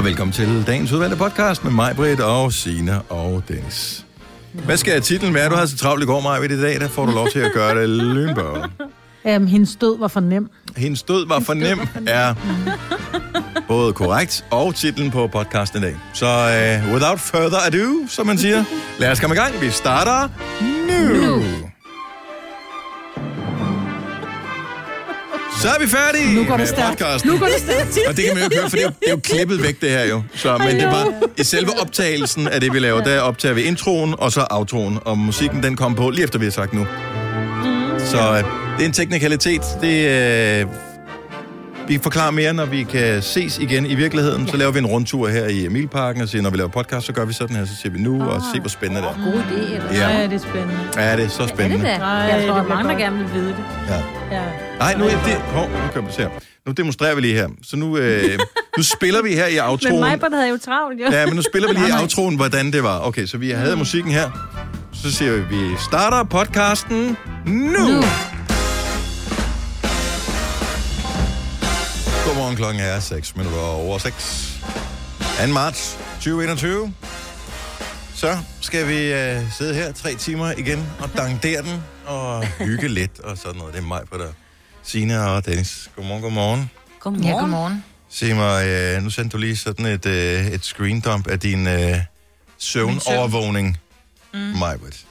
Og velkommen til dagens udvalgte podcast med mig, Britt og Sine og Dennis. Hvad skal titlen være? Du havde så travlt i går, Maja, i dag. Der får du lov til at gøre det lynbørn. Um, hendes død var for nem. Hendes død var for nem er både korrekt og titlen på podcasten i dag. Så uh, without further ado, som man siger, lad os komme i gang. Vi starter Så er vi færdige Nu går det stærkt. Nu går det stærkt. Og det kan man jo ikke høre, for det er jo, det er jo klippet væk, det her jo. Så, men det var i selve optagelsen af det, vi laver, der optager vi introen og så outroen. Og musikken, den kom på lige efter, vi har sagt nu. Så øh, det er en teknikalitet. Det, øh, vi forklarer mere, når vi kan ses igen i virkeligheden. Så laver vi en rundtur her i Emilparken og siger, når vi laver podcast, så gør vi sådan her. Så siger vi nu og se, hvor spændende det er. God idé, eller? Ja. Ja, det er spændende. Ja, det er så Er det spændende. da? Nej, Jeg tror, er bliver mange, gerne vil vide det. Ja. Ja. Nej, nu, er det, hov, nu kan vi se her. Nu demonstrerer vi lige her. Så nu, øh, nu spiller vi her i Men outroen. mig havde jo travlt, jo. Ja, men nu spiller vi lige i outroen, hvordan det var. Okay, så vi havde musikken her. Så siger vi, vi starter podcasten nu. Nu. Godmorgen, klokken er 6 minutter over 6. 2. marts 2021. Så skal vi øh, sidde her tre timer igen og dangdere den og hygge lidt og sådan noget. Det er mig på der. Sina og Dennis. Godmorgen, godmorgen. Godmorgen. Ja, godmorgen. Sig mig, øh, nu sendte du lige sådan et, øh, et screen dump af din øh, søvnovervågning, mm. Majbrit.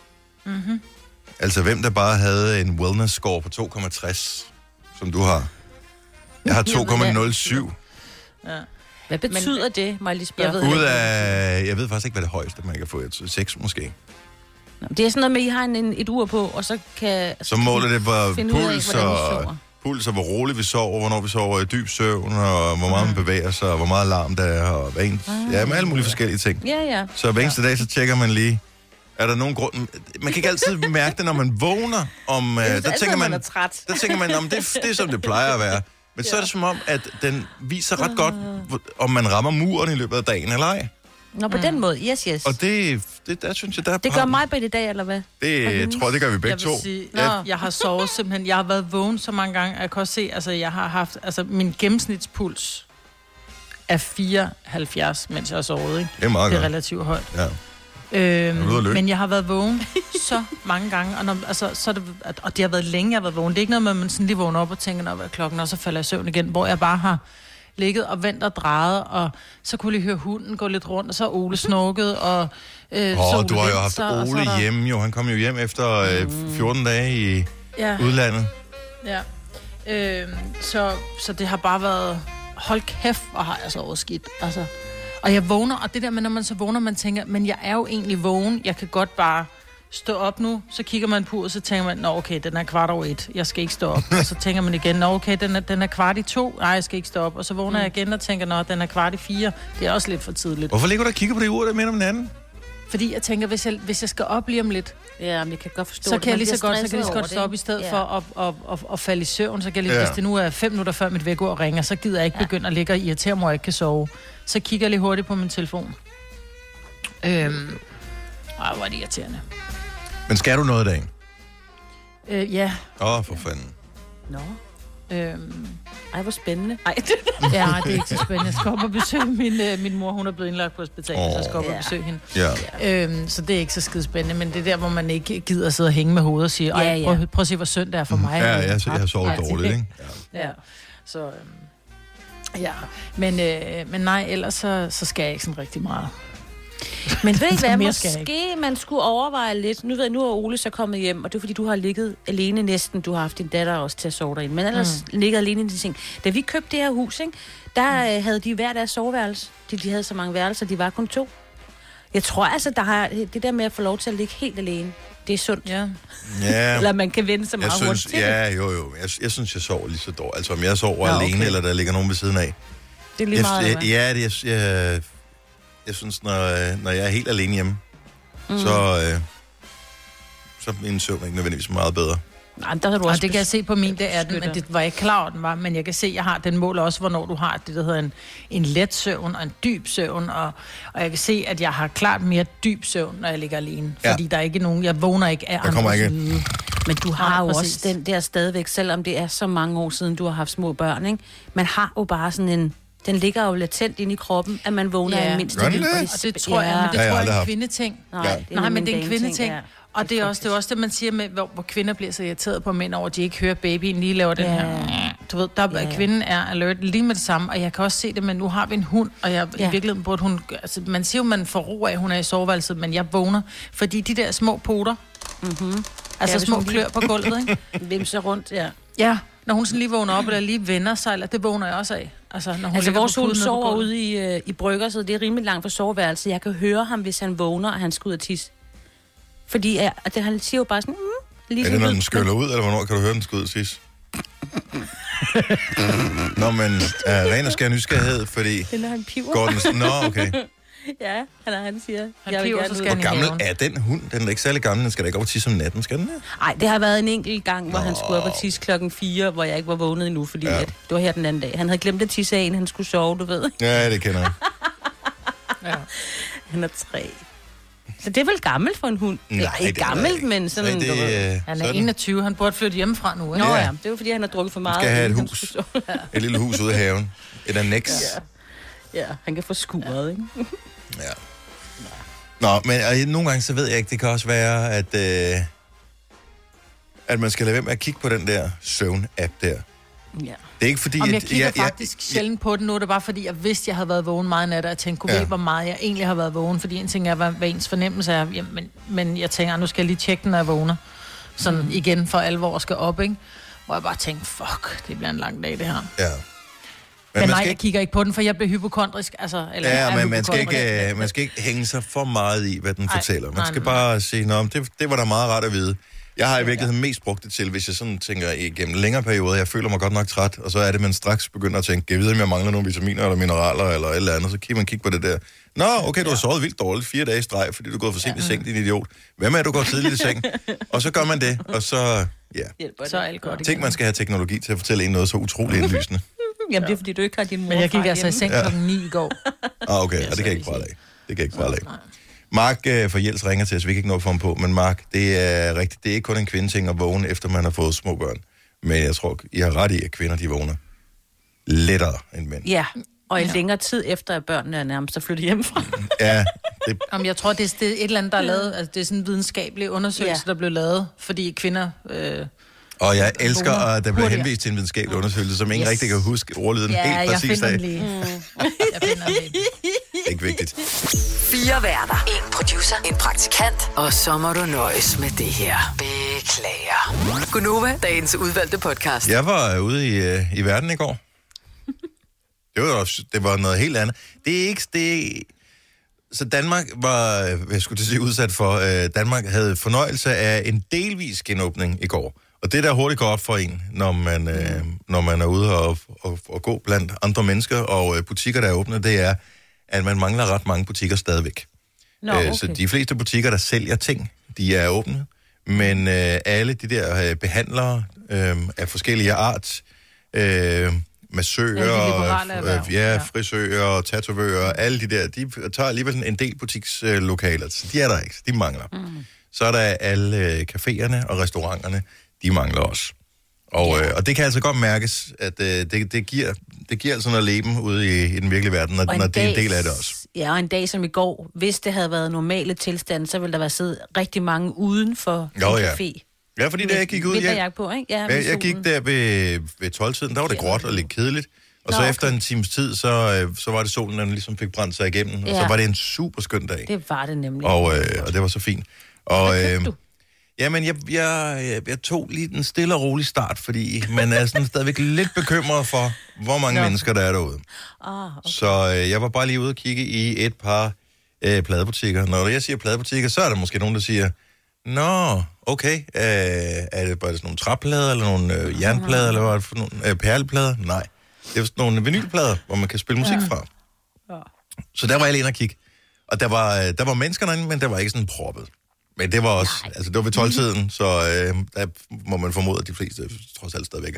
Mm-hmm. Altså, hvem der bare havde en wellness score på 2,60, som du har. Jeg har 2,07. Hvad betyder Men, det, må jeg lige spørge? Jeg ved Ud af, jeg ved faktisk ikke, hvad det højeste, man kan få. Jeg tror, 6 måske. Nå, Det er sådan noget med, at I har en, en, et ur på, og så kan... Så måler det, hvor Finde ud af, puls, vi og, sover. puls og hvor roligt vi sover, hvornår vi sover i dyb søvn, og hvor meget man bevæger sig, og hvor meget larm der er, og hvad en, ja, med alle mulige forskellige ting. Ja, ja. Så hver eneste dag, så tjekker man lige, er der nogen grund... Man kan ikke altid mærke det, når man vågner. Om, øh, der, tænker man, er træt. der tænker man, om det, det er som det plejer at være. Men så er det som om, at den viser ret godt, hvor- om man rammer muren i løbet af dagen eller ej. Nå, på den måde. Yes, yes. Og det, det der synes jeg, der Det gør mig på i dag, eller hvad? Det jeg tror jeg, det gør vi begge Jeg to. vil sige, Nå. jeg, jeg har sovet simpelthen, jeg har været vågen så mange gange, at jeg kan også se, altså jeg har haft, altså min gennemsnitspuls er 74, mens jeg har sovet, ikke? Det er meget Det er godt. relativt højt. Ja. Øhm, løbe? men jeg har været vågen så mange gange, og, når, altså, så det, og det har været længe, jeg har været vågen. Det er ikke noget med, at man sådan lige vågner op og tænker, hvad klokken, og så falder jeg i søvn igen, hvor jeg bare har ligget og ventet og drejet, og så kunne jeg lige høre hunden gå lidt rundt, og så Ole snukket, og øh, så Åh, Ole du har jo haft og så Ole er der- hjemme, jo. Han kom jo hjem efter øh, 14 dage i Ja. udlandet. Ja. Øhm, så, så det har bare været, hold kæft, hvor har jeg sovet skidt. Altså. Og jeg vågner, og det der med, når man så vågner, man tænker, men jeg er jo egentlig vågen, jeg kan godt bare stå op nu, så kigger man på, og så tænker man, nå okay, den er kvart over et, jeg skal ikke stå op. og så tænker man igen, nå okay, den er, den er kvart i to, nej, jeg skal ikke stå op. Og så vågner jeg igen og tænker, nå, den er kvart i fire, det er også lidt for tidligt. Hvorfor ligger du og kigger på det ur, der minder om hinanden? Fordi jeg tænker, hvis jeg, hvis jeg skal op lige om lidt, Ja, men jeg kan godt forstå så det. kan jeg lige så godt, så kan jeg lige så godt stå op i det, stedet ikke? for at, at, at, at falde i søvn. Så kan jeg lige, Ja. ja. hvis det nu er fem minutter før mit vækord ringer, så gider jeg ikke ja. begynde at ligge og irritere mig, og ikke kan sove. Så kigger jeg lige hurtigt på min telefon. Øhm, ej, hvor er det irriterende. Men skal du noget i dag? Øh, ja, Åh, oh, for fanden. Nå, øhm, ej, hvor spændende. Ej, ja, det er ikke så spændende. Jeg skal op og besøge min, øh, min mor. Hun er blevet indlagt på hospitalet, oh. så jeg skal op og Ja. besøge hende. Ja. Øhm, så det er ikke så skide spændende, men det er der, hvor man ikke gider at sidde og hænge med hovedet og sige, Ja, Ej, ja. prøv, prøv at se, hvor synd det er for mig. Ja, Jeg er jeg, har sovet træt." dårligt, ikke? Ja. Ja, så... Øhm, ja, men, øh, men nej, ellers så, så skal jeg ikke sådan rigtig meget. Men ved I hvad, måske man skulle overveje lidt. Nu ved jeg, nu er Ole så kommet hjem, og det er fordi, du har ligget alene næsten. Du har haft din datter også til at sove derinde, men ellers mm. ligget alene i de ting. Da vi købte det her hus, ikke, der mm. havde de hver deres soveværelse. De, de havde så mange værelser, de var kun to. Jeg tror altså, der har, det der med at få lov til at ligge helt alene, det er sundt. Ja. ja. Eller man kan vende så Jeg meget synes, hurtigt til det. ja, jo, jo. Jeg, jeg synes, jeg sover lige så dårligt. Altså, om jeg sover Nå, alene, okay. eller der ligger nogen ved siden af. Det er lige Jeg, meget, jeg, ja, det, jeg, jeg, jeg synes, når, når jeg er helt alene hjemme, mm. så, øh, så er min søvn ikke nødvendigvis meget bedre. Nej, der har du Og også det kan jeg se på min, det er den, men det var jeg ikke klar over, den var, men jeg kan se, at jeg har den mål også, hvornår du har det, der hedder en, en let søvn og en dyb søvn, og, og jeg kan se, at jeg har klart mere dyb søvn, når jeg ligger alene, Ja. fordi der er ikke nogen, jeg vågner ikke af andres ikke-. Men du har Nej, jo præcis. også den der stadigvæk, selvom det er så mange år siden, du har haft små børn, ikke? Man har jo bare sådan en Den ligger jo latent inde i kroppen, at man vågner Ja. af en mindste Gør den det? Og det tror jeg, men det jeg tror jeg er en kvindeting. Nej, Ja. det er Nej, men det er en kvindeting. ja. Og det er, også, det er også det, man siger med, hvor, hvor kvinder bliver så irriteret på mænd over, at de ikke hører babyen lige laver den Ja. her. Du ved, der, Ja, ja, kvinden er alert lige med det samme, og jeg kan også se det, men nu har vi en hund, og jeg, ja. I virkeligheden burde hun... Altså, man siger jo, man får ro af, at hun er i soveværelset, men jeg vågner, fordi de der små poter, mm-hmm. altså Ja, små lige- klør på gulvet, ikke? Vimser rundt, ja. Ja, når hun sådan lige vågner op, eller lige vender sig, eller det vågner jeg også af. Altså, når hun Altså, vores hund sover ude i, øh, i brygger, så det er rimelig langt fra soveværelset. Jeg kan høre ham, hvis han vågner, og han skal ud og tisse. Fordi ja, og det, han siger jo bare sådan... Mm, lige Er det, når den skyller ud, eller hvornår kan du høre den skud sidst? Nå, men uh, ren og skær nysgerrighed, fordi Det er, når han piver. går den... Nå, okay. Ja, han, er, han siger... Han jeg vil gerne så skal han Hvor gammel er den hund? Den er ikke særlig gammel. Den skal da ikke op og tisse om natten, skal den det? Nej, det har været en enkelt gang, hvor han skulle op og tisse klokken 4, hvor jeg ikke var vågnet endnu, fordi Ja. at, det var her den anden dag. Han havde glemt at tisse af, inden han skulle sove, du ved. Ja, det kender jeg. Ja. Han er tre. Så det er vel gammelt for en hund? Nej, Eller ikke det er gammelt, ikke. men sådan... Nej, det, du ved. Han er sådan. 21, han burde flytte hjemmefra nu, ikke? Nå Ja. ja. det er jo fordi, han har drukket for meget. skal have et han hus. Et lille hus ude i haven. Et annex. Ja, han kan få skuret, ikke? Ja. Nå, men og, nogle gange så ved jeg ikke, det kan også være, at, øh, at man skal lade være med at kigge på den der søvn-app der. Ja. Det er ikke fordi, Om jeg at... kigger jeg- jeg- faktisk sjældent på den nu, er det bare fordi, jeg vidste, jeg havde været vågen meget nat, og jeg tænkte, kunne Ja. ja. hvor meget jeg egentlig har været vågen, fordi en ting er, hvad, hvad ens fornemmelse er, jamen, men, men jeg tænker, nu skal jeg lige tjekke den, når jeg vågner, sådan mm. igen for alvor skal op, ikke? Hvor jeg bare tænkte, fuck, det bliver en lang dag, det her. Ja. Men nej, man skal jeg ikke, kigger ikke på den, for jeg bliver hypokondrisk, altså, eller ja, men man skal, ikke, øh, man skal ikke hænge sig for meget i, hvad den Ej, fortæller. Man nej, skal nej, bare sige, Nå, det, det var da meget rart at vide. Jeg har i virkeligheden mest brugt det til, hvis jeg sådan tænker igennem længere perioder, jeg føler mig godt nok træt, og så er det, man straks begynder at tænke, jeg ved, om jeg mangler nogle vitaminer eller mineraler eller et eller andet, så kan man kigge på det der. Nå, okay, du har sovet vildt dårligt fire dage i streg, fordi du er gået for sent i seng, din idiot. Hvem er du går tidligt i seng? Og så gør man det, og så, ja. Så er alt godt Tænk, man skal have teknologi til at fortælle en noget så utroligt indlysende. Jamen, det er fordi, du ikke har din mor Men jeg gik altså i seng klokken 9 i går. Ah, okay, og det kan jeg ikke prale af. Det kan jeg ikke prale af. Mark øh, fra Jels ringer til os, vi kan ikke nå at få ham på, men Mark, det er rigtigt, det er ikke kun en kvindeting at vågne, efter man har fået små børn. Men jeg tror, I har ret i, at kvinder, de vågner lettere end mænd. Ja, og i længere tid efter, at børnene er nærmest at flytte hjemmefra. Ja, det, Jamen, jeg tror, det er, det er et eller andet, der er lavet, altså det er sådan en videnskabelig undersøgelse, Ja. der blev lavet, fordi kvinder... Øh, og jeg elsker, at der bliver henvist til en videnskabelig undersøgelse, som ingen Yes. rigtig kan huske ordlyden ja, helt præcis af. lige. Jeg finder den lige. Det er ikke vigtigt. Fire værter. En producer. En praktikant. Og så må du nøjes med det her. Beklager. Gunova, dagens udvalgte podcast. Jeg var øh, ude i, øh, i verden i går. Det var, også- det var noget helt andet. Det er ikke... Det er, så Danmark var, øh, jeg skulle til at sige, udsat for, øh, Danmark havde fornøjelse af en delvis genåbning i går. Og det der hurtigt går op for en, når man, øh, når man er ude og, og, og gå blandt andre mennesker, og øh, butikker, der er åbne, det er, at man mangler ret mange butikker stadigvæk. Nå, Øh, okay. Så de fleste butikker, der sælger ting, de er åbne. Men øh, alle de der øh, behandlere øh, af forskellige art, øh, massører, Ja, øh, ja, frisører, tatovører, alle de der, de tager alligevel en del butikslokaler. Så de er der ikke, de mangler. Mm. Så er der alle øh, caféerne og restauranterne, de mangler også. Og, øh, og det kan altså godt mærkes, at øh, det, det, giver, det giver altså noget leben ude i, i den virkelige verden, når, Og når det er en del af det også. Ja, og en dag som i går, hvis det havde været normale tilstande, så ville der være siddet rigtig mange uden for Jo, en ja. café. Ja, fordi da jeg gik ud, jeg, på, ikke? Ja, jeg, jeg gik der ved, ved 12-tiden, der var det gråt og lidt kedeligt. Og Nå, så okay. efter en times tid, så, øh, så var det solen, der ligesom fik brændt sig igennem. Og så Ja. var det en super skøn dag. Det var det nemlig. Og, øh, og det var så fint. Og, Hvad øh, du? Jamen, jeg, jeg, jeg, jeg tog lige den stille og rolig start, fordi man er sådan stadigvæk lidt bekymret for, hvor mange Nå. mennesker der er derude. Ah, okay. Så øh, jeg var bare lige ude og kigge i et par øh, pladebutikker. Når jeg siger pladebutikker, så er der måske nogen, der siger, Nå, okay. Øh, er det bare sådan nogle træplader, eller nogle øh, jernplader, eller hvad er det for nogle øh, perleplader? Nej. Det er sådan nogle vinylplader, hvor man kan spille musik fra. Så der var jeg lige inde og kigge. Og der var, øh, der var mennesker derinde, men der var ikke sådan proppet. Men det var også, Nej. altså det var ved 12-tiden, så øh, der må man formode, at de fleste trods alt stadigvæk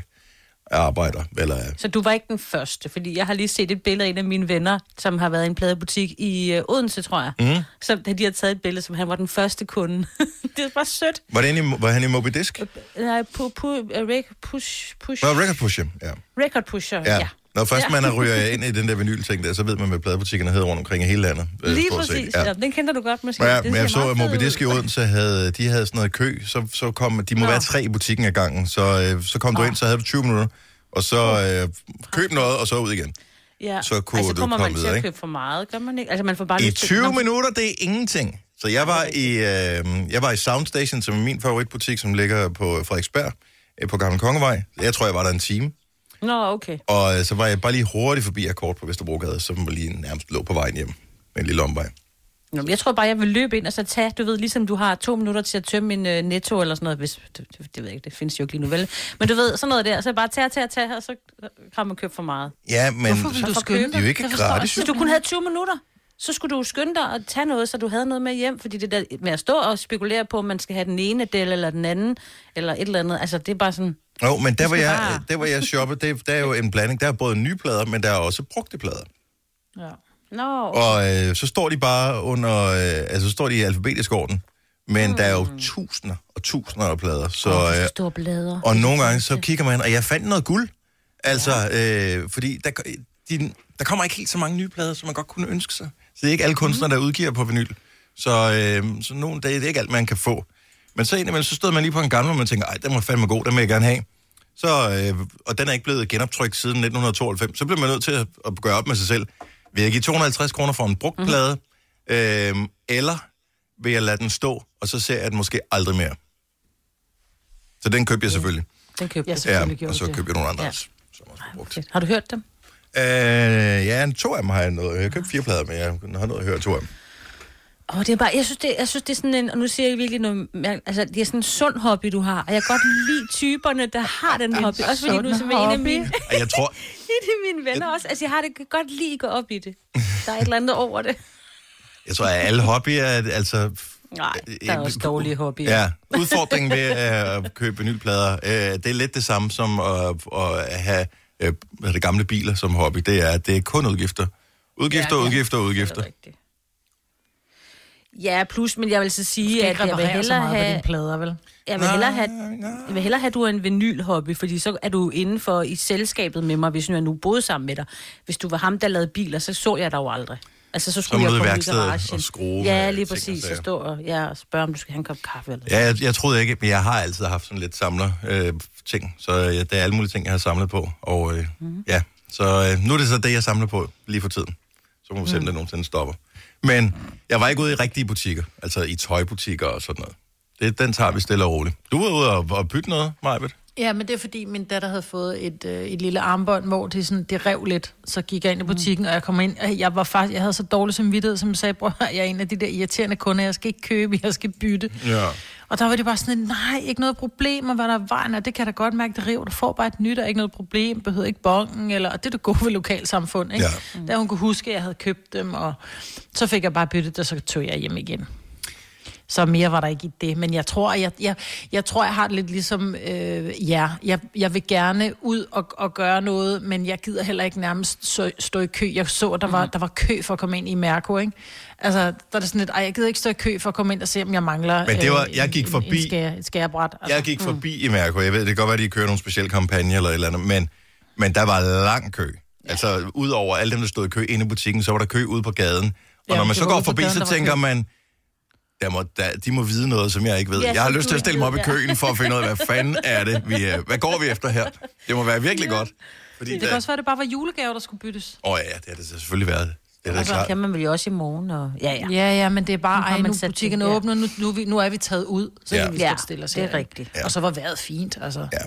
er arbejder. Eller, er- Så du var ikke den første, fordi jeg har lige set et billede af en af mine venner, som har været i en pladebutik i øh, Odense, tror jeg. Mm. Så de har taget et billede, som han var den første kunde. det er bare sødt. var, det i, var han i Moby Disk? Nej, pu, pu, uh, rec, push, push, Nå, Record Push, ja. record pusher, Ja. ja. Ja. Når først man er ryger ind i den der vinylting der, så ved man, hvad pladebutikkerne hedder rundt omkring i hele landet. øh, Lige præcis. Ja. den kender du godt måske. Ja, Det men jeg så, at Moby. Disk i Odense havde, de havde sådan noget kø, så, så kom, de må Nå. være tre i butikken ad gangen, så, øh, så kom du ind, så havde du 20 minutter, og så øh, køb noget, og så ud igen. Ja. så kunne altså, du kommer komme man til videre, at købe for meget, gør man ikke? Altså, man får bare I lyst til- 20 Nå, minutter, det er ingenting. Så jeg var i, øh, jeg var i Soundstation, som er min favoritbutik, som ligger på Frederiksberg, øh, på Gamle Kongevej. Jeg tror, jeg var der en time. Nå, okay. Og øh, så var jeg bare lige hurtigt forbi Akkord på Vesterbrogade, som var lige nærmest lå på vejen hjem med en lille omvej. Nå, jeg tror bare, jeg vil løbe ind og så tage, du ved, ligesom du har to minutter til at tømme min uh, netto eller sådan noget, hvis, det, det, det ved jeg ikke, det findes jo ikke lige nu, vel? Men du ved, sådan noget der, så bare tage, tage, tage, og så kan man købe for meget. Ja, men Hvorfor vil du Så skynde det er jo ikke gratis. Hvis du kun havde 20 minutter, så skulle du skynde dig at tage noget, så du havde noget med hjem, fordi det der med at stå og spekulere på, om man skal have den ene del eller den anden, eller et eller andet, altså det er bare sådan, Jo, men der skal jeg, bare- der hvor jeg shoppede, det, der er jo en blanding. Der er både nye plader, men der er også brugte plader. Ja. nå, Og øh, så står de bare under, øh, altså så står de i alfabetisk orden. Men mm. der er jo tusinder og tusinder af plader. Så, øh, så store blader. og nogle gange så kigger man, og jeg fandt noget guld. Altså, øh, fordi der, de, der kommer ikke helt så mange nye plader, som man godt kunne ønske sig. Så det er ikke alle kunstnere, der udgiver på vinyl. Så, øh, så nogle dage, det er ikke alt, man kan få. Men så indimellem, så stod man lige på en gammel, og man tænker, ej, den var fandme god, den vil jeg gerne have. Så, øh, og den er ikke blevet genoptrykt siden 1992. Så bliver man nødt til at, at gøre op med sig selv. Vil jeg give 250 kroner for en brugt plade, øh, eller vil jeg lade den stå, og så ser jeg den måske aldrig mere. Så den købte jeg selvfølgelig. Den købte jeg. selvfølgelig Ja, og så købte jeg nogle andre Ja. som også brugt. Har du hørt dem? Øh, ja, to af dem har jeg noget. Jeg har købt fire plader, men jeg har noget at høre to af dem. Åh, det er bare, jeg synes, det, jeg synes, det er sådan en, og nu siger jeg virkelig noget, altså, det er sådan en sund hobby, du har, og jeg kan godt lide typerne, der har den hobby, også fordi du er en af hobby. mine, Og jeg tror, en af mine venner også, altså jeg har det godt lide at gå op i det. Der er et eller andet over det. jeg tror, at alle hobbyer er, altså... Nej, der er også dårlige hobbyer. Ja, udfordringen ved øh, at købe vinylplader, øh, det er lidt det samme som at, at have øh, hvad er det gamle biler som hobby. Det er, at det er kun udgifter. Udgifter, Ja, ja. udgifter, Det udgifter. er rigtigt. Ja, plus, men jeg vil så sige, at jeg vil hellere meget på have, dine plader, vel? jeg vil hellere have, jeg vil hellere have, at du er en vinylhobby, fordi så er du inden for i selskabet med mig, hvis nu jeg nu boede sammen med dig. Hvis du var ham, der lavede biler, så så jeg dig jo aldrig. Altså, så skulle må jeg komme værkstedet og skrue Ja, lige og præcis. Så stå og, ja, og spørge, om du skal have en kop kaffe. Eller Ja, jeg, jeg troede ikke, men jeg har altid haft sådan lidt samler øh, ting, så ja, der er alle mulige ting, jeg har samlet på. Og øh, mm. ja, så øh, nu er det så det, jeg samler på lige for tiden. Så må vi se, om det nogensinde stopper. Men jeg var ikke ude i rigtige butikker, altså i tøjbutikker og sådan noget. Det, den tager vi stille og roligt. Du var ude og, og bytte noget, Majbet? Ja, men det er fordi, min datter havde fået et, øh, et lille armbånd, hvor det, sådan, det rev lidt. Så gik jeg ind i butikken, og jeg kom ind, og jeg var faktisk, jeg havde så dårlig samvittighed, som jeg sagde, bror, jeg er en af de der irriterende kunder, jeg skal ikke købe, jeg skal bytte. Ja. Og der var det bare sådan, nej, ikke noget problem, og hvad der er vejen, og det kan da godt mærke, det river. Du får bare et nyt, og ikke noget problem, behøver ikke bongen, eller, og det er det gode ved lokalsamfund, ikke? Ja. Da hun kunne huske, at jeg havde købt dem, og så fik jeg bare byttet, og så tog jeg hjem igen. Så mere var der ikke i det. Men jeg tror, jeg, jeg, jeg, tror, jeg har det lidt ligesom øh, ja. Jeg, jeg vil gerne ud og, og gøre noget, men jeg gider heller ikke nærmest stå, stå i kø. Jeg så, der var, der var kø for at komme ind i Mærko, ikke? Altså, der er det sådan lidt, ej, jeg gider ikke stå i kø for at komme ind og se, om jeg mangler Men det var- øh, jeg gik en, forbi- en skære, et skærebræt. Altså. Jeg gik forbi i Mærko. Jeg ved, det kan godt være, at de kører nogle specielle kampagne eller et eller andet, men, men der var lang kø. Altså, udover alle dem, der stod i kø inde i butikken, så var der kø ude på gaden. Og Ja, når man så går forbi, gaden, så tænker kø. man, der må, der, de må vide noget, som jeg ikke ved. Ja, jeg har lyst til at stille mig op i ja. køen for at finde ud af, hvad fanden er det, vi er. Hvad går vi efter her? Det må være virkelig godt. Fordi Det kan også være, at det bare var julegave, der skulle byttes. Åh ja, det har det selvfølgelig været. Det er Altså, klart. kan man vel jo også i morgen. Og... Ja, ja. Ja, ja, men det er bare, Nu ej, man nu sat butikken det, ja. åbner, nu, nu, er vi, nu er vi taget ud, så Ja. kan vi Ja, stille os det er rigtigt. Ja. Og så var vejret fint, altså. Ja.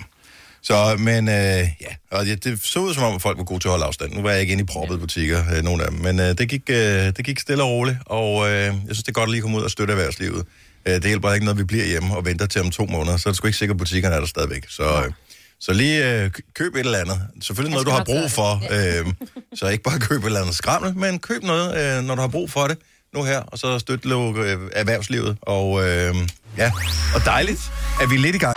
Så, men øh, ja, og det, det så ud som om, at folk var gode til at holde afstand. Nu var jeg ikke inde i proppede butikker, øh, nogle af dem, men øh, det, gik, øh, det gik stille og roligt, og øh, jeg synes, det er godt at lige komme ud og støtte erhvervslivet. Øh, det hjælper ikke noget, vi bliver hjemme og venter til om to måneder, så er det sgu ikke sikkert, at butikkerne er der stadigvæk. Så, øh, så lige øh, køb et eller andet. Selvfølgelig noget, du har brug for. Øh, så ikke bare køb et eller andet skrammel, men køb noget, øh, når du har brug for det nu her, og så støtte øh, erhvervslivet. Og øh, ja, og dejligt, at vi er lidt i gang.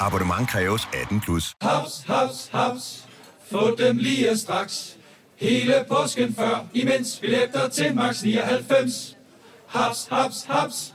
Abonnement kræves 18 plus. Haps, haps, haps. Få dem lige straks. Hele påsken før, imens billetter til max 99. Haps, haps, haps.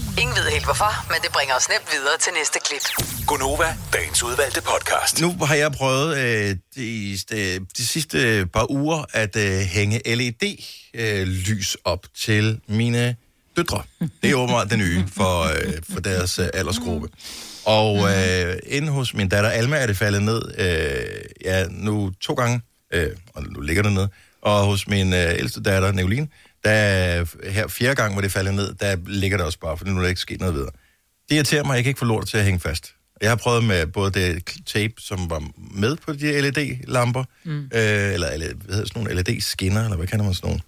Ingen ved helt hvorfor, men det bringer os nemt videre til næste klip. Gonova, dagens udvalgte podcast. Nu har jeg prøvet øh, de, de, de sidste par uger at øh, hænge LED-lys op til mine døtre. Det er åbenbart det nye for, øh, for deres øh, aldersgruppe. Og øh, inde hos min datter Alma er det faldet ned, øh, ja, nu to gange, øh, og nu ligger det ned. Og hos min øh, ældste datter, Neoline, der her fjerde gang, hvor det faldet ned, der ligger det også bare, for nu er der ikke sket noget videre. Det irriterer mig, at jeg kan ikke få lortet til at hænge fast. Jeg har prøvet med både det tape, som var med på de LED-lamper, mm. øh, eller hvad hedder sådan nogle LED-skinner, eller hvad kalder man sådan nogle?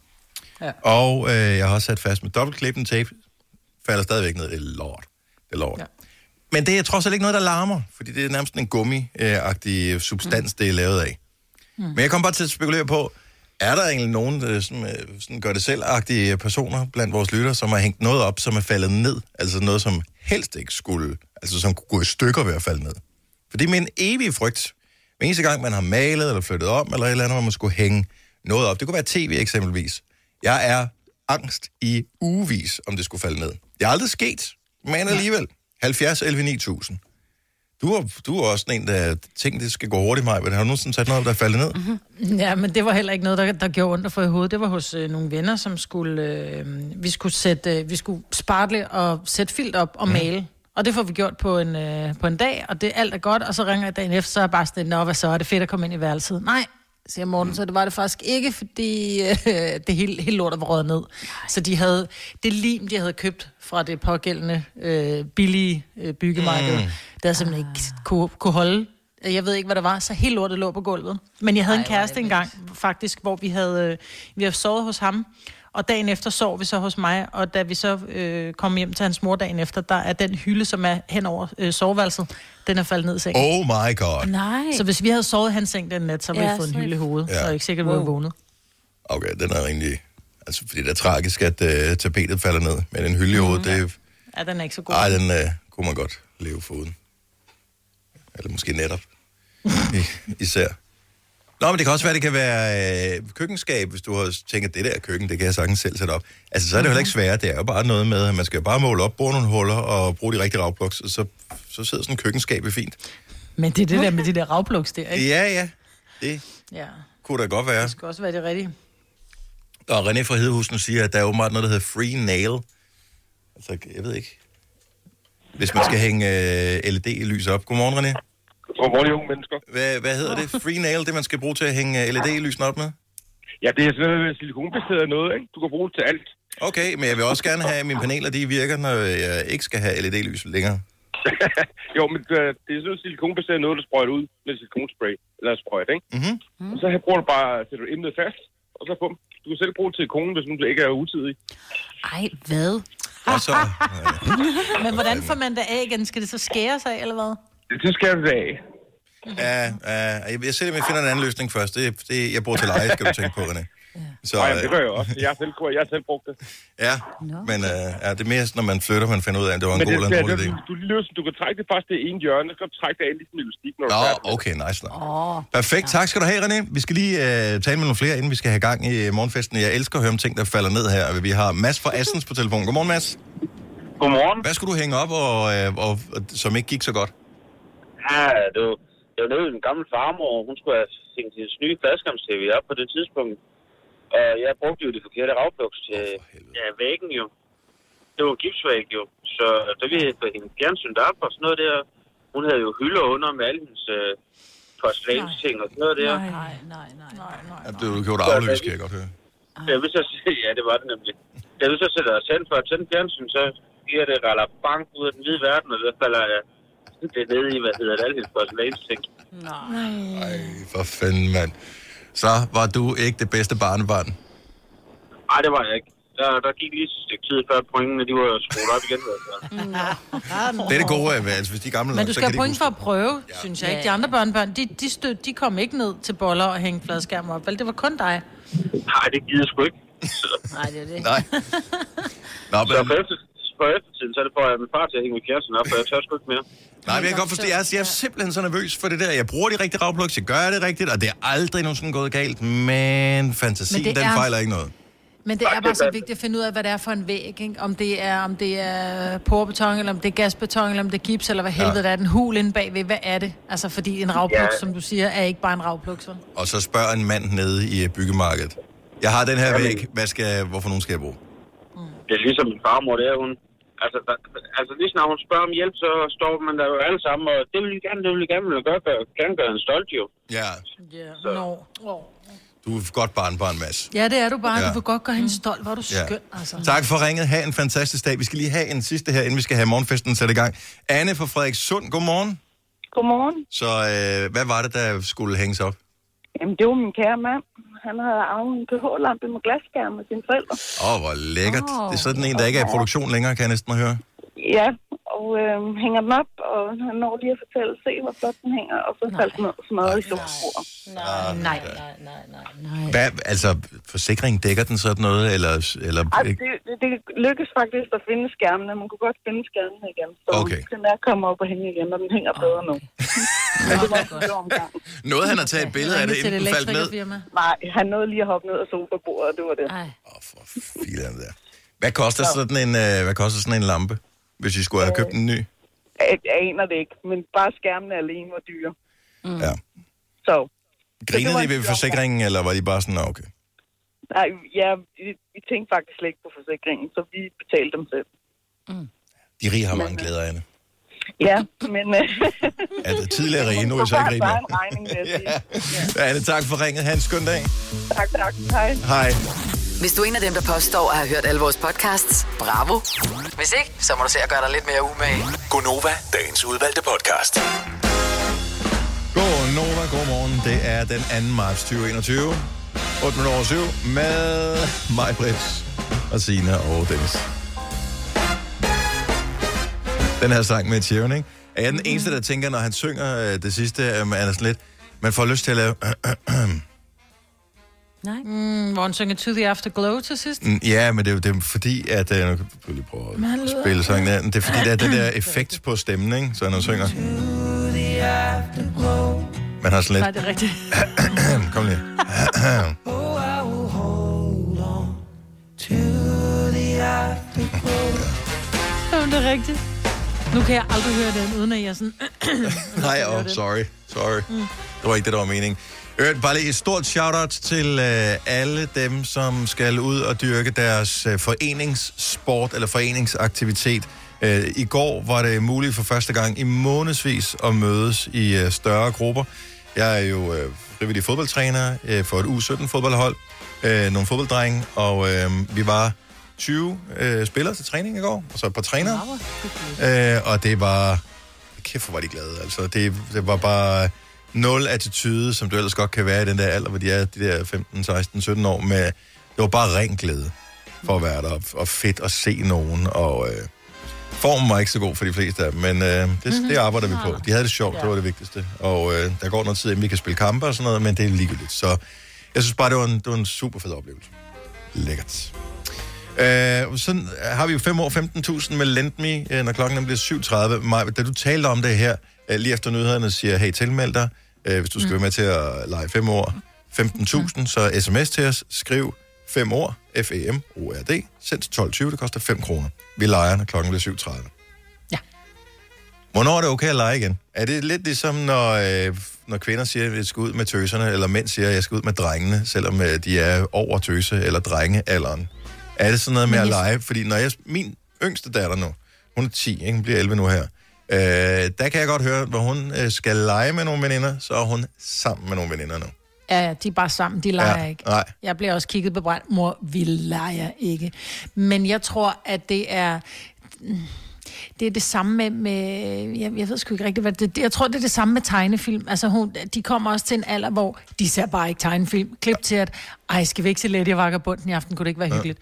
Ja. Og øh, jeg har også sat fast med dobbeltklippen tape, falder stadigvæk ned. Det er lort. Det er lort. Ja. Men det er trods alt ikke noget, der larmer, fordi det er nærmest en gummi-agtig substans, mm. det er lavet af. Mm. Men jeg kom bare til at spekulere på, er der egentlig nogen øh, som, øh, sådan gør det selvagtige personer blandt vores lytter, som har hængt noget op, som er faldet ned? Altså noget, som helst ikke skulle, altså som kunne gå i stykker ved at falde ned. For det er min evige frygt. Hver eneste gang, man har malet eller flyttet om, eller et eller andet, hvor man skulle hænge noget op. Det kunne være tv eksempelvis. Jeg er angst i ugevis, om det skulle falde ned. Det er aldrig sket, men alligevel. 70 11 9000. Du er, du er også en, der tænker, det skal gå hurtigt, mig. Har du nogensinde sat noget der er faldet ned? Mm-hmm. Ja, men det var heller ikke noget, der, der gjorde ondt få i hovedet. Det var hos øh, nogle venner, som skulle... Øh, vi skulle sætte, øh, vi skulle spartle og sætte filt op og male. Og det får vi gjort på en, øh, på en dag, og det alt er godt. Og så ringer jeg dagen efter, så er jeg bare sådan, Nå, hvad så er det fedt at komme ind i værelset? Nej, siger Morten, så det var det faktisk ikke, fordi øh, det hele, hele lortet var røget ned. Så de havde det lim, de havde købt fra det pågældende øh, billige øh, byggemarked, mm. der simpelthen ikke kunne, kunne holde. Jeg ved ikke, hvad der var, så helt lortet lå på gulvet. Men jeg havde Ej, en kæreste engang, faktisk, hvor vi havde, øh, vi havde sovet hos ham, og dagen efter sov vi så hos mig, og da vi så øh, kom hjem til hans mor dagen efter, der er den hylde, som er hen over øh, soveværelset, den er faldet ned i sengen. Oh my god. Nej. Så hvis vi havde sovet i hans seng den nat, så ville Ja, vi fået en hylde i hovedet. Ja. Ja. Så er det ikke sikkert, at vi Wow. havde vågnet. Okay, den er rimelig... Altså, fordi det er tragisk, at uh, tapetet falder ned. Men en hylde i hovedet, det er... Ja, den er ikke så god. Ej, den uh, kunne man godt leve foruden. Eller måske netop. I, især. Nå, men det kan også være, det kan være øh, køkkenskab, hvis du har tænkt, at det der køkken, det kan jeg sagtens selv sætte op. Altså, så er det jo heller ikke svært. Det er jo bare noget med, at man skal jo bare måle op, bore nogle huller og bruge de rigtige ravplugs, og så, så sidder sådan en køkkenskab fint. Men det er det der med de der ravplugs der, ikke? Ja, ja. Det Ja. kunne da godt være. Det skal også være det rigtige. Og René fra Hedehusen siger, at der er åbenbart noget, der hedder free nail. Altså, jeg ved ikke. Hvis man skal hænge øh, LED-lys op. Godmorgen, René. Godmorgen, unge mennesker. Hvad, hvad hedder det? Free nail, det man skal bruge til at hænge øh, LED-lysene op med? Ja, det er sådan noget silikonbaseret noget, ikke? Du kan bruge det til alt. Okay, men jeg vil også gerne have, at mine paneler de virker, når jeg ikke skal have LED-lys længere. jo, men øh, det er sådan noget silikonbaseret noget, der sprøjter ud med silikonspray. Eller sprøjt, ikke? Mhm. Og så her bruger du bare, sætter du emnet fast, og så bum. Du kan selv bruge det til konen, hvis nu du ikke er utidig. Ej, hvad? Og så, Men hvordan får man det af igen? Skal det så skære sig, eller hvad? Det, det skal du af. Ja, ja, jeg, jeg ser, om jeg finder en anden løsning først. Det, det, jeg bor til leje, skal du tænke på, René. Så, Nej, det øh, gør jeg også. Jeg har selv, jeg har selv brugt det. ja, men øh, ja, det er mere, når man flytter, man finder ud af, at det var en Men god det, eller en dårlig idé. du, du, løser, du kan trække det faktisk det ene hjørne, så kan du trække det af ligesom elastik, når du er Nå, okay, nice. Nå. Åh, Perfekt, tak skal du have, René. Vi skal lige øh, tale med nogle flere, inden vi skal have gang i morgenfesten. Jeg elsker at høre om ting, der falder ned her. Vi har Mads fra Assens på telefonen. Godmorgen, Mads. Godmorgen. Hvad skulle du hænge op, og, og, og, som ikke gik så godt? Ja, det var, det var nede i en gammel farmor, og hun skulle have hængt hendes nye fladskams-tv op på det tidspunkt. Og jeg brugte jo det forkerte ravplugs til helvede. ja, væggen jo. Det var gipsvæg jo. Så da vi havde fået hende fjernsynet op og sådan noget der, hun havde jo hylder under med alle hendes øh, porcelænsting og sådan noget der. nej, nej, nej. Nej, nej. Ja, det er jo gjort afløs, kan jeg godt høre. Ja, hvis jeg siger, ja, det var det nemlig. da vi så sætter os hen for at tænde fjernsyn, så giver det raller bank ud af den hvide verden, og så falder jeg det ned i, hvad hedder det, alle hendes porcelænsting. Ej, for fanden, mand. Så var du ikke det bedste barnebarn. Nej, det var jeg ikke. Der, der gik lige et stykke tid før pointene, de var skruet op igen. Altså. Det er det gode af, altså, hvis de er gamle Men nok, du så skal kan have de point huske for at prøve, ja. synes jeg Ja, ikke. De andre børnebørn, de, de, stød, de kom ikke ned til boller og hænge fladskærm op. Vel, det var kun dig. Nej, det gider jeg sgu ikke. Så, Nej, det er det. Nej. Nå, så men, efter, for eftertiden, så er det for, at min far til at hænge mit kæresten op, for jeg tør sgu ikke mere. nej, men jeg kan godt forstå, jeg er, jeg er simpelthen så nervøs for det der. Jeg bruger de rigtige ravplugs, jeg gør det rigtigt, og det er aldrig nogensinde gået galt, men fantasien, Men den er- fejler ikke noget. Men det er bare så vigtigt at finde ud af, hvad det er for en væg. Ikke? Om det er, om det er porbeton, eller om det er gasbeton, eller om det er gips, eller hvad helvede ja. det er. Den hul inde bagved, hvad er det? Altså, fordi en ravpluk, Ja. som du siger, er ikke bare en ravpluk, så. Og så spørger en mand nede i byggemarkedet. Jeg har den her væg, hvad skal, hvorfor nogen skal jeg bruge? Det er ligesom min farmor, det er hun. Altså, der, altså lige snart hun spørger om hjælp, så står man der jo alle sammen, og det vil vi gerne, det vil vi gerne, vil gøre, gøre, gerne gøre en stolt jo. Ja, Ja, no. oh. du er godt barnbarn, Mads. ja det er du bare. Ja. Ja. Du vil godt gøre hende stolt. Hvor er du Ja. skøn, altså. Tak for ringet. Ha' en fantastisk dag. Vi skal lige have en sidste her, inden vi skal have morgenfesten sat i gang. Anne fra Frederikssund, godmorgen. Godmorgen. Så øh, hvad var det, der skulle hænges op? Jamen, det var min kære mand. Han havde arvet en pH-lampe med glasskærm med sine forældre. Åh, oh, hvor lækkert. Oh. Det er sådan en, der ikke er i produktion længere, kan jeg næsten høre. Ja, og øh, hænger den op, og han når lige at fortælle, se hvor flot den hænger, og så faldt den ned og smadret i solbror. Nej, nej, nej, nej, nej, nej. Hvad, altså, forsikringen dækker den sådan noget, eller... eller Ej, det, det, det lykkes faktisk at finde skærmene. Man kunne godt finde skærmene igen, så Okay. den er kommet op og hænge igen, og den hænger bedre nu. Men det var en stor omgang. Noget, han har taget et billede af det, inden den faldt ned. Nej, han nåede lige at hoppe ned af sofabordet, og det var det. Ej. Filan der. Hvad koster, sådan en, øh, hvad koster sådan en lampe, hvis I skulle have købt en ny? Jeg, jeg aner det ikke, men bare skærmene alene var dyre. Mm. Ja. Så Grinede var de ved forsikringen, eller var de bare sådan, "Nå, okay? Nej, ja, vi, vi tænkte faktisk slet ikke på forsikringen, så vi betalte dem selv. De rige har mange glæder, Anne. Ja, men... Er det tidligere rige, nu er I så ikke rige bare mere. en regning, vil jeg sige. Ja, Anne, tak for ringet. Ha' en skøn dag. Tak, tak. Hej. Hej. Hvis du er en af dem, der påstår at have hørt alle vores podcasts, bravo. Hvis ikke, så må du se at gøre dig lidt mere umage. Gonova, dagens udvalgte podcast. God Nova, god morgen. Det er den 2. marts 2021. 8 minutter over 7 med mig, Brits og Sina og Dennis. Den her sang med Tjeven, ikke? Er jeg den eneste, der tænker, når han synger øh, det sidste, øh, er der sådan lidt, man får lyst til at lave... Nej. Mm, hvor han synger To the Afterglow til sidst. Mm, Ja, men det er jo det er fordi, at... Øh, nu kan jeg lige prøve at spille sangen der. Det er fordi, der er den der effekt på stemmen, ikke? Så når han synger... Man har sådan Nej, lidt... det er rigtigt. Kom lige. Jamen, det er rigtigt. Nu kan jeg aldrig høre den, uden at jeg sådan... Nej, oh, sorry. Sorry. Mm. Det var ikke det, der var meningen. Øvrigt, bare lige et stort shout-out til øh, alle dem, som skal ud og dyrke deres øh, foreningssport eller foreningsaktivitet. Øh, I går var det muligt for første gang i månedsvis at mødes i øh, større grupper. Jeg er jo øh, frivillig fodboldtræner øh, for et U17-fodboldhold, øh, nogle fodbolddrenge, og øh, vi var 20 øh, spillere til træning i går, og så et par trænere. Øh, og det var... Kæft, hvor var de glade. Altså, det, det var bare nul attitude, som du ellers godt kan være i den der alder, hvor de er de der 15, 16, 17 år. Med, det var bare ren glæde for at være der, og, og fedt at se nogen. Og øh, formen var ikke så god for de fleste af dem, men øh, det, mm-hmm. det arbejder vi på. De havde det sjovt, det var det vigtigste. Og øh, der går noget tid, inden vi kan spille kampe og sådan noget, men det er ligegyldigt. Så jeg synes bare, det var en, det var en super fed oplevelse. Lækkert. Øh, sådan har vi jo 5 år 15.000 med Lendme, øh, når klokken bliver 7.30. Maj, da du talte om det her, øh, lige efter nyhederne, siger, hey, tilmeld dig, øh, hvis du skal Mm. være med til at lege 5 år. 15.000, så sms til os, skriv 5 år, F-E-M-O-R-D, send til 12.20, det koster 5 kroner. Vi leger, når klokken bliver 7.30. Ja. Hvornår er det okay at lege igen? Er det lidt ligesom, når, øh, når kvinder siger, at jeg skal ud med tøserne, eller mænd siger, at jeg skal ud med drengene, selvom øh, de er over tøse- eller drengealderen? Er det sådan noget med at lege? Fordi når jeg, min yngste datter nu, hun er 10, ikke? hun bliver 11 nu her, øh, der kan jeg godt høre, hvor hun øh, skal lege med nogle veninder, så er hun sammen med nogle veninder nu. Ja, ja, de er bare sammen, de leger Ja, ikke. nej. Jeg bliver også kigget på brændt. Mor, vi leger ikke. Men jeg tror, at det er... Det er det samme med... med jeg, jeg ved sgu ikke rigtigt, hvad det Jeg tror, det er det samme med tegnefilm. Altså, hun, de kommer også til en alder, hvor de ser bare ikke tegnefilm. Klip til, at ej, skal vi ikke se Lady og Vagabunden i aften? Kunne det ikke være Ja. hyggeligt?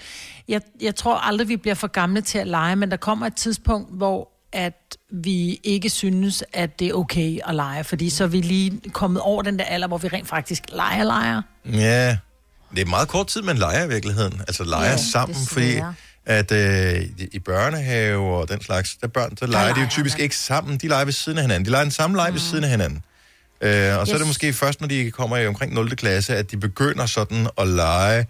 Jeg, jeg tror aldrig, vi bliver for gamle til at lege, men der kommer et tidspunkt, hvor at vi ikke synes, at det er okay at lege, fordi så er vi lige kommet over den der alder, hvor vi rent faktisk leger, leger. Ja, det er meget kort tid, man leger i virkeligheden. Altså leger Ja, sammen, fordi at øh, i- børnehave og den slags, der børn, der leger de jo typisk ikke sammen. De leger ved siden af hinanden. De leger den samme leg mm. ved siden af hinanden. Øh, og så er det Yes. måske først, når de kommer i omkring 0. klasse, at de begynder sådan at lege.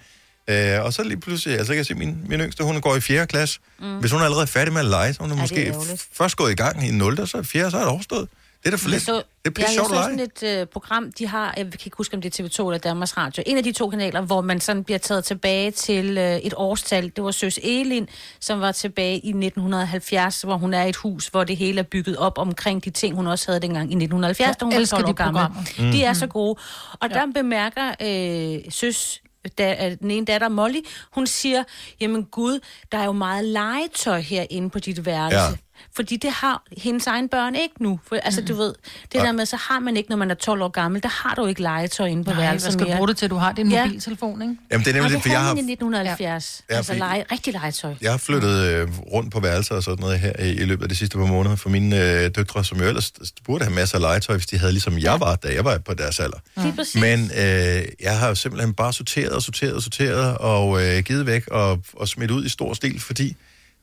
Øh, og så lige pludselig, altså jeg kan se, min, min yngste, hun går i 4. klasse. Mm. Hvis hun er allerede færdig med at lege, så hun er Ja, er måske først gået i gang i 0. og så i 4. så er det overstået. Det er da for Jeg lidt. så, Det er jeg, pisse jeg sjovt så at sådan lege. et øh, program, de har, jeg kan ikke huske, om det er TV2 eller Danmarks Radio, en af de to kanaler, hvor man sådan bliver taget tilbage til øh, et årstal. Det var Søs Elin, som var tilbage i 1970, hvor hun er i et hus, hvor det hele er bygget op omkring de ting, hun også havde dengang i 1970, Jeg da hun var elsker 12 år de gammel. Mm. De er Mm. så gode. Og der bemærker øh, Søs da, den ene datter, Molly, hun siger, jamen gud, der er jo meget legetøj herinde på dit værelse. Ja. Ja. Fordi det har hendes egen børn ikke nu. For, altså, du ved, det der med, så har man ikke, når man er 12 år gammel, der har du ikke legetøj inde på Nej, værelset hvad skal du mere. bruge det til? Du har din Ja. mobiltelefon, ikke? Jamen, det er nemlig Og det, for jeg har, i 1970. Ja, altså lege, rigtig legetøj. Jeg har flyttet øh, rundt på værelser og sådan noget her i, i løbet af de sidste par måneder for mine øh, døtre, som jo ellers burde have masser af legetøj, hvis de havde ligesom jeg var, da jeg var på deres alder. Præcis. Men øh, jeg har jo simpelthen bare sorteret og sorteret og sorteret og øh, givet væk og, og smidt ud i stor stil, fordi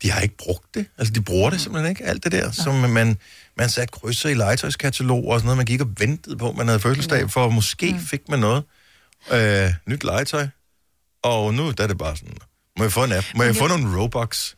de har ikke brugt det. Altså, de bruger det simpelthen ikke, alt det der, som man, man satte krydser i legetøjskataloger og sådan noget, man gik og ventede på, man havde fødselsdag for, måske fik man noget øh, nyt legetøj. Og nu der er det bare sådan, må jeg få en app? Må jeg få nogle Robux?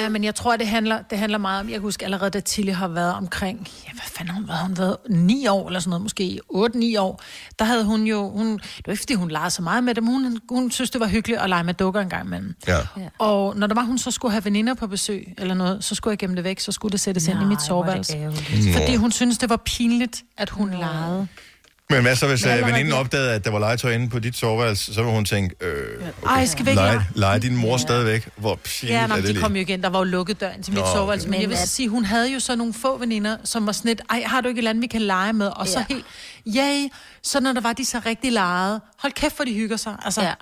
Ja, men jeg tror, det handler, det handler meget om, jeg kan huske allerede, da Tilly har været omkring, ja, hvad fanden har hun været, hun har været 9 år eller sådan noget, måske 8-9 år, der havde hun jo, hun, det var ikke, fordi hun legede så meget med dem, hun, hun synes, det var hyggeligt at lege med dukker en gang imellem. Ja. Og når der var, hun så skulle have veninder på besøg eller noget, så skulle jeg gemme det væk, så skulle det sættes ind i mit soveværelse. Fordi hun synes det var pinligt, at hun legede. Men hvad så, hvis uh, veninden opdagede, at der var legetøj inde på dit soveværelse, så vil hun tænke, øh, okay, Ej, skal vi ikke lege, lege? lege din mor stadigvæk? Hvor pinligt Ja, er nej, det de lige? kom jo igen. Der var jo lukket døren til mit Nå, soveværelse. okay. Men jeg vil sige, hun havde jo så nogle få veninder, som var sådan lidt, ej, har du ikke et eller andet, vi kan lege med? Og så Ja. helt, yay, så når der var de så rigtig legede. Hold kæft, hvor de hygger sig. Altså, Ja.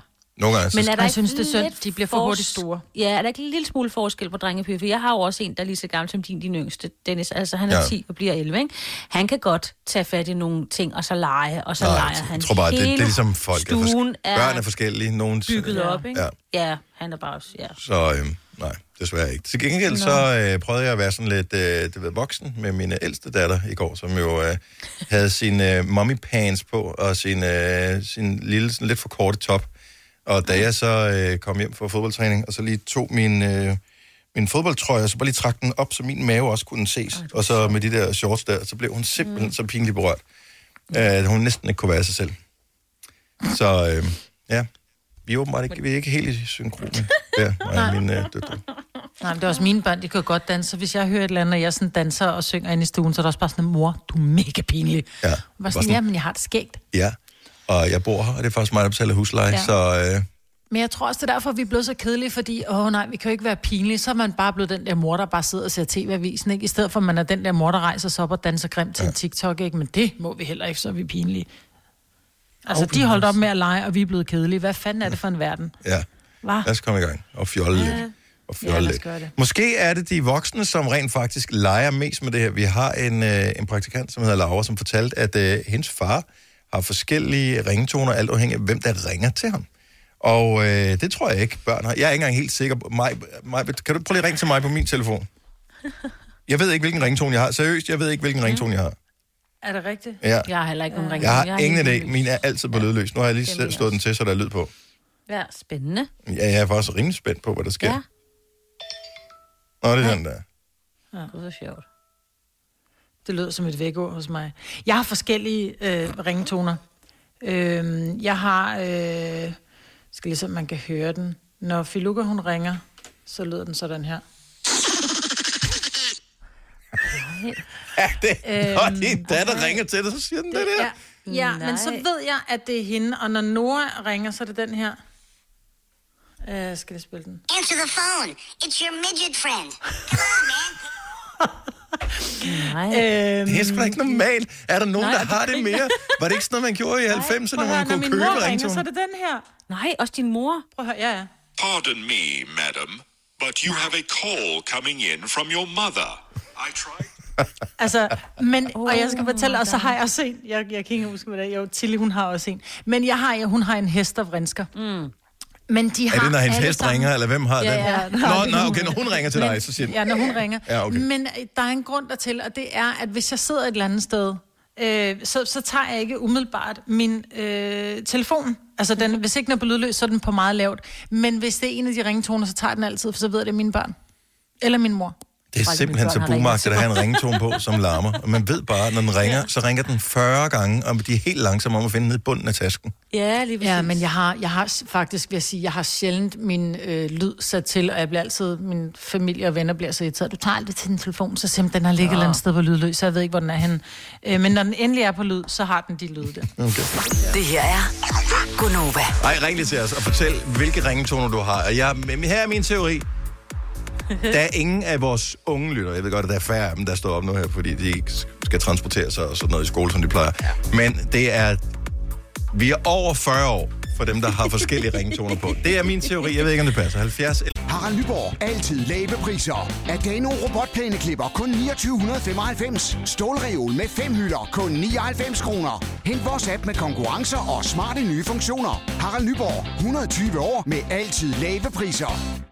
Nogle gange, så Men er der jeg synes, det er synd, de bliver for hurtigt store. Ja, er der ikke en lille smule forskel på drenge og piger? For jeg har jo også en, der er lige så gammel som din, din yngste, Dennis. Altså, han er Ja. ja. 10 og bliver 11, ikke? Han kan godt tage fat i nogle ting, og så lege, og så Nej, leger jeg han. tror bare, det, det er ligesom folk. Er Stuen fors- børn er forskellige. Nogen, bygget ja. op, ikke? Ja. ja, han er bare også, ja. Så øh, nej, desværre ikke. Til gengæld så øh, prøvede jeg at være sådan lidt øh, du ved, voksen med min ældste datter i går, som jo øh, havde sin øh, mommy pants på og sin, øh, sin lille, sådan lidt for korte top. Og da jeg så øh, kom hjem fra fodboldtræning, og så lige tog min, øh, min fodboldtrøje, og så bare lige trak den op, så min mave også kunne ses. Og så med de der shorts der, så blev hun simpelthen mm. så pinligt berørt, at hun næsten ikke kunne være sig selv. Så øh, ja, vi er åbenbart ikke, vi er ikke helt i synkrone der, mig og mine øh, døtre. Nej, men det er også mine børn, de kan godt danse. Så hvis jeg hører et eller andet, og jeg sådan danser og synger ind i stuen, så er der også bare sådan, mor, du er mega pinlig. Ja, var sådan, sådan- ja, men jeg har det skægt. Ja, og jeg bor her, og det er faktisk mig, der betaler husleje, ja. Ja. så øh, Men jeg tror også, det er derfor, vi er blevet så kedelige, fordi, åh nej, vi kan jo ikke være pinlige. Så er man bare blevet den der mor, der bare sidder og ser tv-avisen, ikke? I stedet for, at man er den der mor, der rejser sig op og danser grimt til ja. en TikTok, ikke? Men det må vi heller ikke, så er vi pinlige. Altså, de holdt op med at lege, og vi er blevet kedelige. Hvad fanden er det for en verden? ja, Hva? lad os komme i gang og fjolle Ja. lidt. Og Ja, fjolle lad os lidt. gøre det. Måske er det de voksne, som rent faktisk leger mest med det her. Vi har en, øh, en praktikant, som hedder Laura, som fortalte, at øh, hendes far har forskellige ringetoner, alt afhængig af, hvem der ringer til ham. Og øh, det tror jeg ikke, børn har. Jeg er ikke engang helt sikker på... Mig, mig, kan du prøve lige at ringe til mig på min telefon? Jeg ved ikke, hvilken ringtone jeg har. Seriøst, jeg ved ikke, hvilken ringtone jeg har. Er det rigtigt? Ja. Jeg har heller ikke nogen ring. Jeg har ingen idé. Min er altid på lydløs. Nu har jeg lige selv slået den til, så der er lyd på. Ja, spændende. Ja, jeg er faktisk rimelig spændt på, hvad der sker. Ja. Nå, det er den der. Ja. Det er sjovt. Det lyder som et vækord hos mig. Jeg har forskellige øh, ringetoner. Øh, jeg har... Øh, skal lige se, om man kan høre den. Når Filuka, hun ringer, så lyder den sådan her. Ja, det, Øhm, når din datter ringer til dig, så siger den det der. Ja, Ja, men så ved jeg, at det er hende, og når Nora ringer, så er det den her. Uh, skal jeg spille den? Answer the phone. It's your midget friend. Nej. Øhm, Det er sgu da ikke normalt. Er der nogen, Nej, der har det mere? Var det ikke sådan noget, man gjorde i 90'erne, Prøv hvor at høre, man når kunne min købe mor ringer, ringtone? så er det den her. Nej, også din mor. Prøv at høre, ja, ja. Pardon me, madam, but you have a call coming in from your mother. I tried. Altså, men, oh, og jeg skal fortælle, og så har jeg også en, jeg, jeg kan ikke huske, hvad det er, jo, Tilly, hun har også en, men jeg har, hun har en hest, der vrinsker. Mm. Men de har Er det, når hendes hest sammen- ringer, eller hvem har Ja, den? ja. Nå, nå, okay, når hun ringer til dig, så siger den... Ja, når hun ringer. Ja, okay. Men øh, der er en grund dertil, og det er, at hvis jeg sidder et eller andet sted, øh, så, så tager jeg ikke umiddelbart min øh, telefon. Altså, den, hvis ikke den er på lydløs, så er den på meget lavt. Men hvis det er en af de ringetoner, så tager den altid, for så ved jeg, at det er mine børn. Eller min mor. Det er simpelthen så boomarket at have en ringetone på, som larmer. Og man ved bare, når den ringer, så ringer den 40 gange, og de er helt langsomme om at finde ned i bunden af tasken. Ja, lige Ja, men jeg har, jeg har faktisk, vil jeg sige, jeg har sjældent min øh, lyd sat til, og jeg bliver altid, min familie og venner bliver så irriteret. Du tager aldrig til din telefon, så simpelthen den har ligget et eller andet sted på lydløs, så jeg ved ikke, hvor den er henne. Øh, men når den endelig er på lyd, så har den de lyde der. Okay. Det her er Gonova. Ej, ring lige til os og fortæl, hvilke ringetoner du har. Og jeg, her er min teori. Der er ingen af vores unge lyttere, jeg ved godt, at der er færre af dem, der står op nu her, fordi de ikke skal transportere sig og sådan noget i skole, som de plejer. Ja. Men det er, vi er over 40 år for dem, der har forskellige ringetoner på. Det er min teori, jeg ved ikke, om det passer. 70 Harald Nyborg. Altid lave priser. Adano robotplæneklipper kun 2995. Stålreol med fem hylder kun 99 kroner. Hent vores app med konkurrencer og smarte nye funktioner. Harald Nyborg. 120 år med altid lave priser.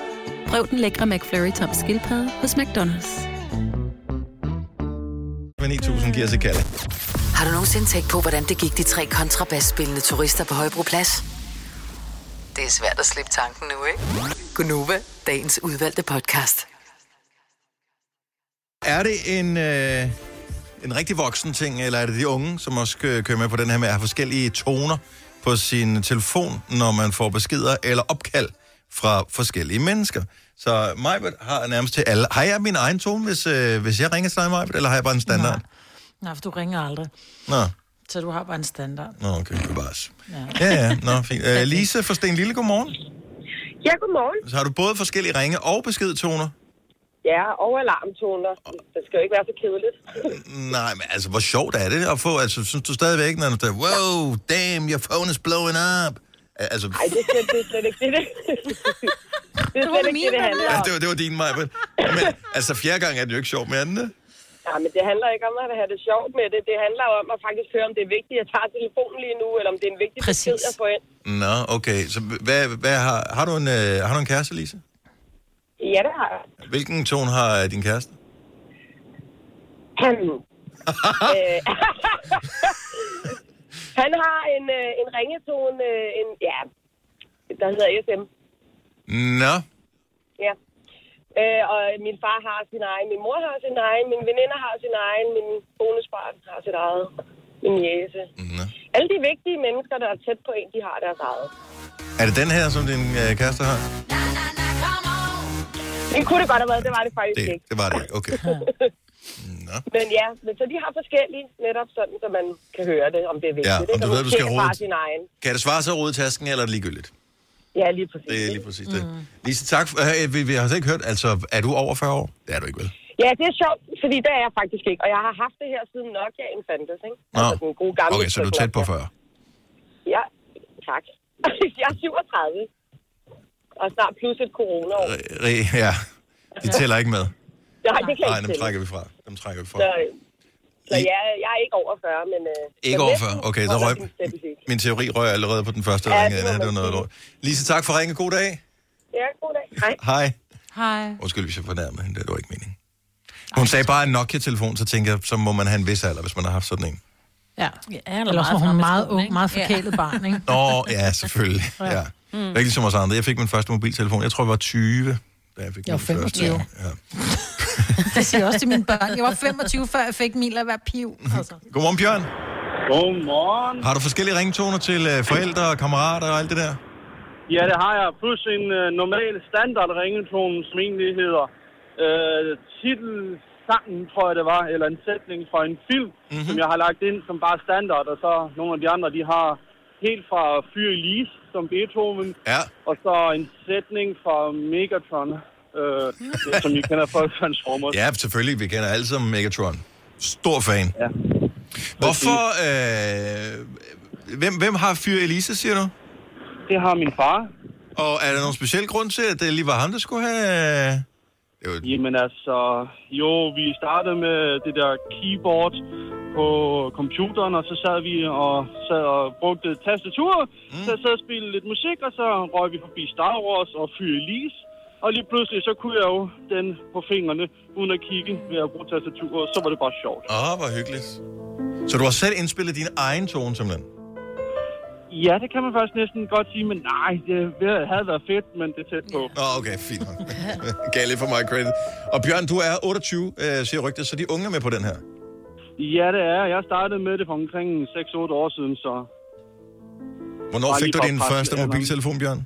Prøv den lækre McFlurry tom skildpadde hos McDonald's. 9000 giver sig kalde. Har du nogensinde tænkt på, hvordan det gik de tre kontrabasspillende turister på Højbroplads? Det er svært at slippe tanken nu, ikke? Gunova, dagens udvalgte podcast. Er det en, øh, en rigtig voksen ting, eller er det de unge, som også kø- kører med på den her med at have forskellige toner på sin telefon, når man får beskeder eller opkald fra forskellige mennesker? Så Majbert har nærmest til alle. Har jeg min egen tone, hvis, øh, hvis jeg ringer til dig, Majbert, eller har jeg bare en standard? Nej, for du ringer aldrig. Nå, Så du har bare en standard. Nå okay, bevares. Ja. Ja, ja, nå, fint. Øh, Lise fra Sten Lille, godmorgen. Ja, godmorgen. Så har du både forskellige ringe- og beskedtoner? Ja, og alarmtoner. Det skal jo ikke være så kedeligt. Nej, men altså, hvor sjovt er det at få? Altså, synes du stadigvæk, når du siger, wow, damn, your phone is blowing up? Altså, Nej, det, er slet- det er slet ikke det, det. det er slet ikke det, det handler ja, om. det, var, det var din, Majbert. Men altså, fjerde gang er det jo ikke sjovt mere, end det? Ja, men det handler ikke om at have det sjovt med det. Det handler jo om at faktisk høre, om det er vigtigt, at jeg tager telefonen lige nu, eller om det er en vigtig besked, jeg får ind. Nå, okay. Så hvad, hvad har, har, du en, øh, har du en kæreste, Lise? Ja, det har jeg. Hvilken tone har øh, din kæreste? Han, øh, han har en, øh, en ringetone, øh, en, ja, der hedder SM. Nå, Ja. Øh, og min far har sin egen, min mor har sin egen, min veninder har sin egen, min bonusbarn har sit eget, min jæse. Nå. Alle de vigtige mennesker, der er tæt på en, de har deres eget. er det den her, som din øh, kæreste har? Det kunne det godt have været, det var det faktisk Det, ikke. det var det ikke, okay. Men ja, men så de har forskellige, netop sådan, så man kan høre det, om det er vigtigt. Ja, om du ved, du skal er rode sin egen. Kan det svare sig at rode i tasken, eller er det ligegyldigt? Ja, lige præcis. Det er lige præcis det. Lise, tak. For, øh, vi, vi har ikke hørt, altså, er du over 40 år? Det er du ikke, vel? Ja, det er sjovt, fordi det er jeg faktisk ikke. Og jeg har haft det her siden Nokia'en fandtes, ikke? Nå, Altså den gode gamle okay, så er du tæt på 40. Ja, tak. jeg er 37. Og snart plus et corona-år. Re- Ja, de tæller ikke med. Nej, det kan Nej, ikke dem trækker vi fra. Dem trækker vi fra. Så, så jeg, jeg er ikke over 40, men... Øh, Ikke over næsten 40? Okay, så røg, min teori røg allerede på den første Ja, ring. det Ja, det var noget lort. Lise, tak for ringen. God dag. Ja, god dag. Hej. Hej. Hej. Undskyld, hvis jeg fornærmede hende. Det var ikke meningen. Hun sagde bare en Nokia-telefon, så tænker jeg, så må man have en vis alder, hvis man har haft sådan en. Ja. ja Eller også var hun meget ung, meget forkælet barn, ikke? Nå, ja, selvfølgelig. Ja. Ja. Mm. Ikke ligesom os andre. Jeg fik min første mobiltelefon. Jeg tror, jeg var 20, da jeg fik Jeg min første. 25. Ja. Det siger jeg også til mine børn. Jeg var 25, før jeg fik min at være piv. Altså. Godmorgen, Bjørn. Godmorgen. Har du forskellige ringtoner til øh, forældre og kammerater og alt det der? Ja, det har jeg. Plus en uh, normal standard ringetone, som egentlig hedder uh, titelsangen, tror jeg det var, eller en sætning fra en film, mm-hmm. som jeg har lagt ind som bare standard, og så nogle af de andre, de har helt fra Fyr Elise, som Beethoven, ja. og så en sætning fra Megatron, uh, som I kender fra Transformers. Ja, selvfølgelig. Vi kender alle sammen Megatron. Stor fan. Ja. Hvorfor... Øh, hvem, hvem har Fyr Elise, siger du? Det har min far. Og er der nogen speciel grund til, at det lige var ham, der skulle have... var... Jamen altså, jo, vi startede med det der keyboard på computeren, og så sad vi og, sad og brugte tastatur, mm. så sad og spillede lidt musik, og så røg vi forbi Star Wars og Fyr Elise. Og lige pludselig, så kunne jeg jo den på fingrene, uden at kigge ved at bruge tastatur, og så var det bare sjovt. Åh, oh, hvor hyggeligt. Så du har selv indspillet din egen tone, simpelthen? Ja, det kan man faktisk næsten godt sige, men nej, det havde været fedt, men det er tæt på. Åh, oh, okay, fint. Gav lidt for meget credit. Og Bjørn, du er 28, øh, siger rygtet, så de unge er med på den her. Ja, det er. Jeg startede med det for omkring 6-8 år siden, så... Hvornår fik du din første mobiltelefon, Bjørn?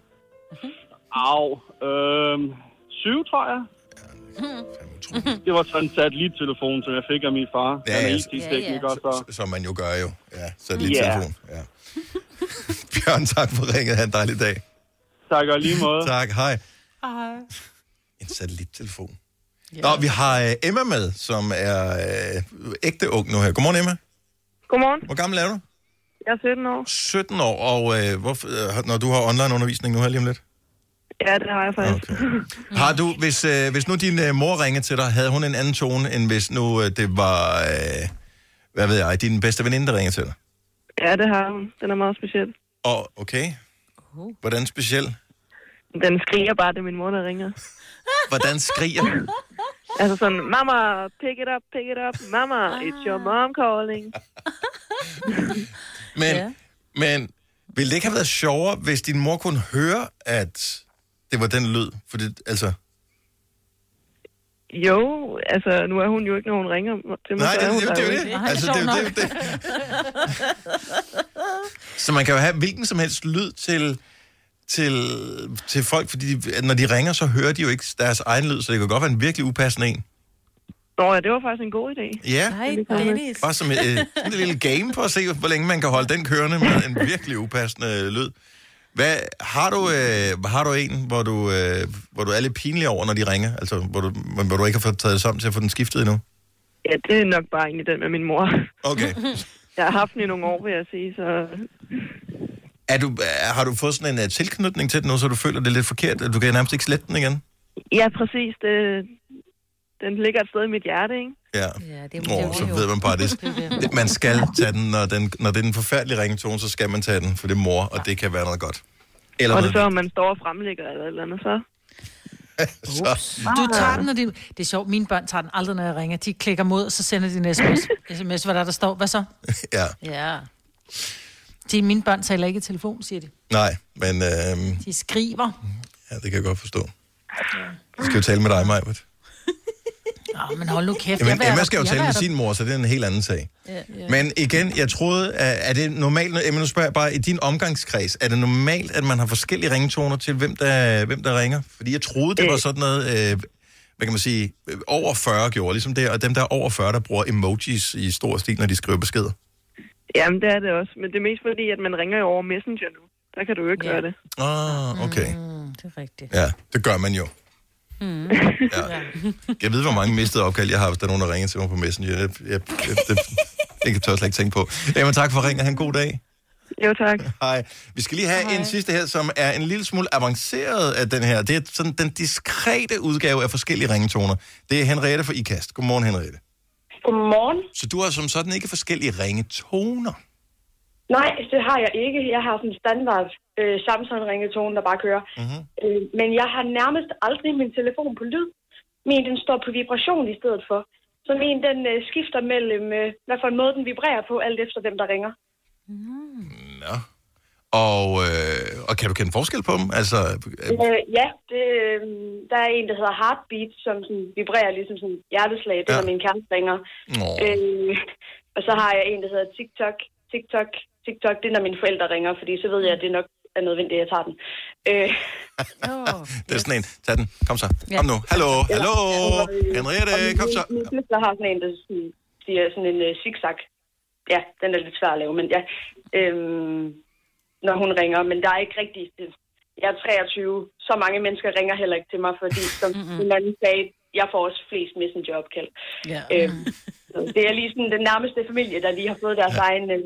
Au. Øhm, 7, tror jeg. Det var sådan en satellittelefon, som jeg fik af min far. Ja, Han er ja. IT-tekniker, så... Som man jo gør jo. Ja, satellittelefon. Ja. Bjørn, tak for ringet. Ha' en dejlig dag. Tak og lige måde. Tak, hej. Hej. En satellittelefon. Nå, vi har øh, Emma med, som er øh, ægte ung nu her. Godmorgen, Emma. Godmorgen. Hvor gammel er du? Jeg er 17 år. 17 år, og øh, hvorfor, øh, når du har online undervisning nu her lige om lidt? Ja, det har jeg faktisk. Okay. Har du, hvis, øh, hvis nu din øh, mor ringede til dig, havde hun en anden tone, end hvis nu øh, det var, øh, hvad ved jeg, din bedste veninde, der ringede til dig? Ja, det har hun. Den er meget speciel. Og okay, hvordan speciel? Den skriger bare, det er min mor, der ringer. Hvordan skriger? Altså sådan, mama, pick it up, pick it up. Mama, it's your mom calling. Men, ja. men ville det ikke have været sjovere, hvis din mor kunne høre, at det var den lyd? For det, altså... Jo, altså, nu er hun jo ikke, når hun ringer til mig. Nej, så det, er det, det, det, jo det. Altså, det, er jo det, det. Så man kan jo have hvilken som helst lyd til, til, til folk, fordi de, når de ringer, så hører de jo ikke deres egen lyd, så det kan godt være en virkelig upassende en. Nå ja, det var faktisk en god idé. Ja, Nej, Dennis. bare som et, sådan et lille game på at se, hvor længe man kan holde den kørende med en virkelig upassende lyd. Hvad, har, du, øh, har du en, hvor du, øh, hvor du er lidt pinlig over, når de ringer? Altså, hvor du, hvor du ikke har fået taget det sammen til at få den skiftet endnu? Ja, det er nok bare egentlig den med min mor. Okay. Jeg har haft den i nogle år, vil jeg sige, så... Er du, er, har du fået sådan en uh, tilknytning til den nu, så du føler det er lidt forkert? at Du kan nærmest ikke slette den igen? Ja, præcis. Det, den ligger et sted i mit hjerte, ikke? Ja. Ja, det Åh, så ved man bare det. Man skal tage den, når, den, når det er en forfærdelig ringetone, så skal man tage den, for det er mor, og det kan være noget godt. Eller og det så, om man står og fremlægger eller et eller andet, så... så. Du tager den, og det, det er sjovt. Mine børn tager den aldrig, når jeg ringer. De klikker mod, og så sender de en sms. sms, hvad der, der står. Hvad så? Ja, Ja. De, mine børn taler ikke i telefon, siger de. nej, men øh, De skriver. ja, det kan jeg godt forstå. Jeg skal jo tale med dig, Majbert. Nå, men hold nu kæft. Jamen, Emma da- skal jo jeg tale med da- sin mor, så det er en helt anden sag. Ja, ja. Men igen, jeg troede, at- er det normalt, Emma, nu spørger jeg bare, i din omgangskreds, er det normalt, at man har forskellige ringetoner til, hvem der, hvem der ringer? Fordi jeg troede, det var sådan noget, øh, hvad kan man sige, øh, over 40 gjorde, ligesom det, og dem der er over 40, der bruger emojis i stor stil, når de skriver beskeder. Jamen, det er det også. Men det er mest fordi, at man ringer jo over Messenger nu. Der kan du jo ikke ja. gøre det. Ah, okay. Mm, det er rigtigt. Ja, det gør man jo. Mm. Ja. Jeg ved, hvor mange mistede opkald, jeg har, hvis der er nogen, der ringer til mig på Messenger. Jeg, jeg, jeg, det, det kan jeg slet ikke tænke på. Emma, tak for ringen. Ha' en god dag. Jo, tak. Hej. Vi skal lige have Hej. en sidste her, som er en lille smule avanceret af den her. Det er sådan den diskrete udgave af forskellige ringetoner. Det er Henriette fra IKAST. Godmorgen, Henriette. Godmorgen. Så du har som sådan ikke forskellige ringetoner? Nej, det har jeg ikke. Jeg har sådan en standard øh, Samsung-ringetone, der bare kører. Mm-hmm. Øh, men jeg har nærmest aldrig min telefon på lyd. Min, den står på vibration i stedet for. Så min, den øh, skifter mellem, øh, hvad for en måde den vibrerer på, alt efter hvem der ringer. Nå. Og, øh, og kan du kende forskel på dem? Altså, øh, Øh, ja, det, øh, der er en, der hedder Heartbeat, som sådan vibrerer ligesom sådan hjerteslag, det Ja. er, min kæreste ringer. Nå. Øh, og så har jeg en, der hedder TikTok. TikTok, TikTok, det er, når mine forældre ringer, fordi så ved jeg, at det nok er nødvendigt, at jeg tager den. Øh, det er sådan en. Tag den. Kom så. Kom nu. Hallo, hallo. Henriette, kom så. Min søster har sådan en, der siger sådan en uh, zigzag. Ja, den er lidt svær at lave, men ja. Øhm, når hun ringer, men der er ikke rigtig... Det, jeg er 23. Så mange mennesker ringer heller ikke til mig, fordi som en anden sagde, jeg får også flest messengeropkald. Ja. Øhm, så det er lige sådan den nærmeste familie, der lige har fået deres ja. egen... Øh,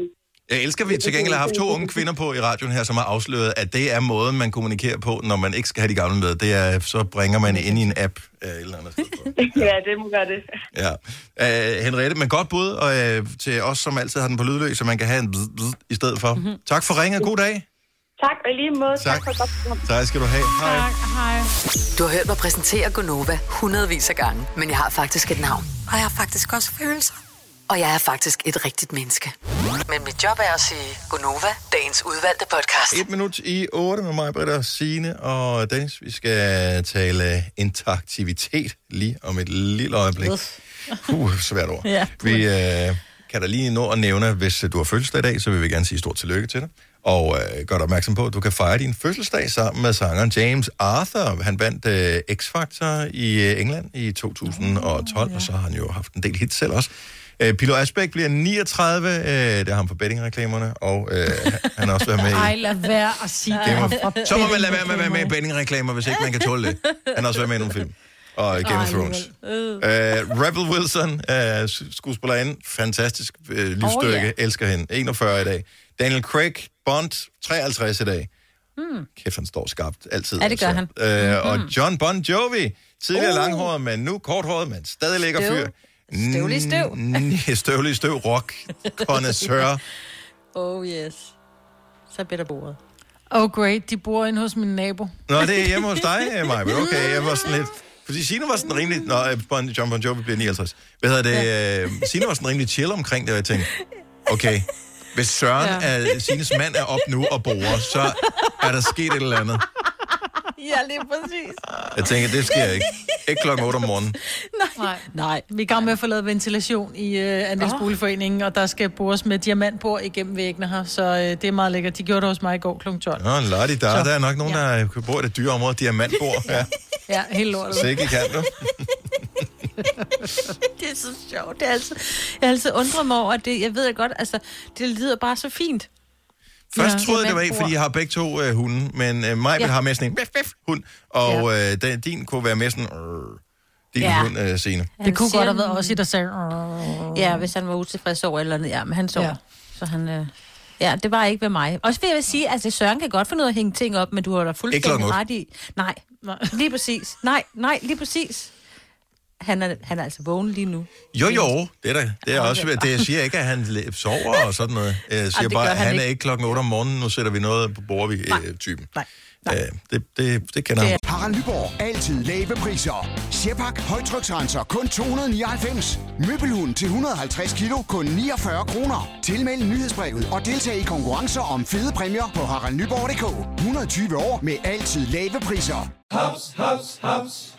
Jeg elsker, at vi til gengæld har haft to unge kvinder på i radioen her, som har afsløret, at det er måden, man kommunikerer på, når man ikke skal have de gamle med. Det er, så bringer man ind i en app øh, eller andet sted. ja, det må gøre det. Ja. Uh, Henriette, men godt bud og, uh, til os, som altid har den på lydløs, så man kan have en bzz, bzz i stedet for. Mm-hmm. Tak for ringet. God dag. Tak, og lige måde. Tak, Tak. for godt program. Tak skal du have. Hej. Hej. Du har hørt mig præsentere Gonova hundredvis af gange, men jeg har faktisk et navn. Og jeg har faktisk også følelser. Og jeg er faktisk et rigtigt menneske. Men mit job er at sige Gonova, dagens udvalgte podcast. Et minut i 8 med mig, Britta, Signe og Dennis. Vi skal tale interaktivitet lige om et lille øjeblik. Uh, svært ord. Ja. Vi øh, kan da lige nå at nævne, hvis du har fødselsdag i dag, så vil vi gerne sige stort tillykke til dig. Og øh, gør dig opmærksom på, at du kan fejre din fødselsdag sammen med sangeren James Arthur. Han vandt øh, X-Factor i øh, England i 2012, og så har han jo haft en del hits selv også. Øh, Pilo Asbæk bliver 39, øh, det er ham for bettingreklamerne, og øh, han har også været med i... Ej, lad være at sige det. Må, så må man lade være med at være med i bettingreklamer, hvis ikke man kan tåle det. Han har også været med i nogle film. Og Game of Ej, Thrones. Uh, Rebel Wilson, uh, skuespillerinde, fantastisk uh, livsstykke, oh, ja. elsker hende. 41 i dag. Daniel Craig, Bond, 53 i dag. Hmm. Kæft, han står skarpt altid. Ja, det gør altså. han. Uh, Og John Bon Jovi, tidligere Oh. langhåret, men nu korthåret, men stadig lækker fyr. Støvlig støv. Mm, Støvlig i støv, rock, connoisseur. Oh yes. Så bliver der bordet. Oh great, de bor inde hos min nabo. Nå, det er hjemme hos dig, Maja. Okay, jeg var sådan lidt... Fordi Signe var sådan rimelig... Nå, øh, Bon- John Bon Jovi bliver 59. Hvad hedder det? Ja. Signe var sådan rimelig chill omkring det, og jeg tænkte, okay, hvis Søren, Ja. er, Signes mand, er op nu og borer, så er der sket et eller andet. Ja, lige præcis. Jeg tænker, det sker ikke. Ikke klokken 8 om morgenen. Nej. Nej. Vi er i gang med at få lavet ventilation i øh, Andelsboligforeningen, og der skal bores med diamantbord igennem væggene her, så øh, det er meget lækkert. De gjorde det hos mig i går kl. 12. Nå, lad der. Så. Der er nok nogen, der bor i det dyre område. Diamantbord. Ja, Ja, helt lortet. sikke kan du. det er så sjovt. Det er altså, jeg har altid undret mig over, at det, jeg ved godt, altså, det lyder bare så fint. Først Ja. troede jeg, det var Diamantbord. fordi jeg har begge to øh, hunde, men øh, mig Ja. ja. har med sådan en bif, bif, hund, og øh, den, din kunne være med sådan... Øh, din Ja. ja. hund, øh, Signe. Det kunne godt have været også i der sagde... "Åh." Ja, hvis han var utilfreds over eller andet. Ja, men han så. Ja. Ja. Så han... Øh, ja, det var ikke ved mig. Også vil jeg sige, altså Søren kan godt finde ud af at hænge ting op, men du har da fuldstændig ret i. Nej, lige præcis. Nej, nej, lige præcis. Han er, han er altså vågen lige nu. Jo, jo, det er da. Det er også, det, jeg siger ikke, at han sover og sådan noget. Jeg siger det bare, at han han er ikke. klokken 8 om morgenen, nu sætter vi noget på bordet, vi øh, typen. Nej. Øh, det, det, det kender han. Harald Nyborg. Altid lave priser. Sjehpak. Højtryksrenser. Kun 299. Møbelhund til 150 kilo. Kun 49 kroner. Tilmeld nyhedsbrevet og deltag i konkurrencer om fede præmier på haraldnyborg.dk. 120 år med altid lave priser. Haps, haps, haps.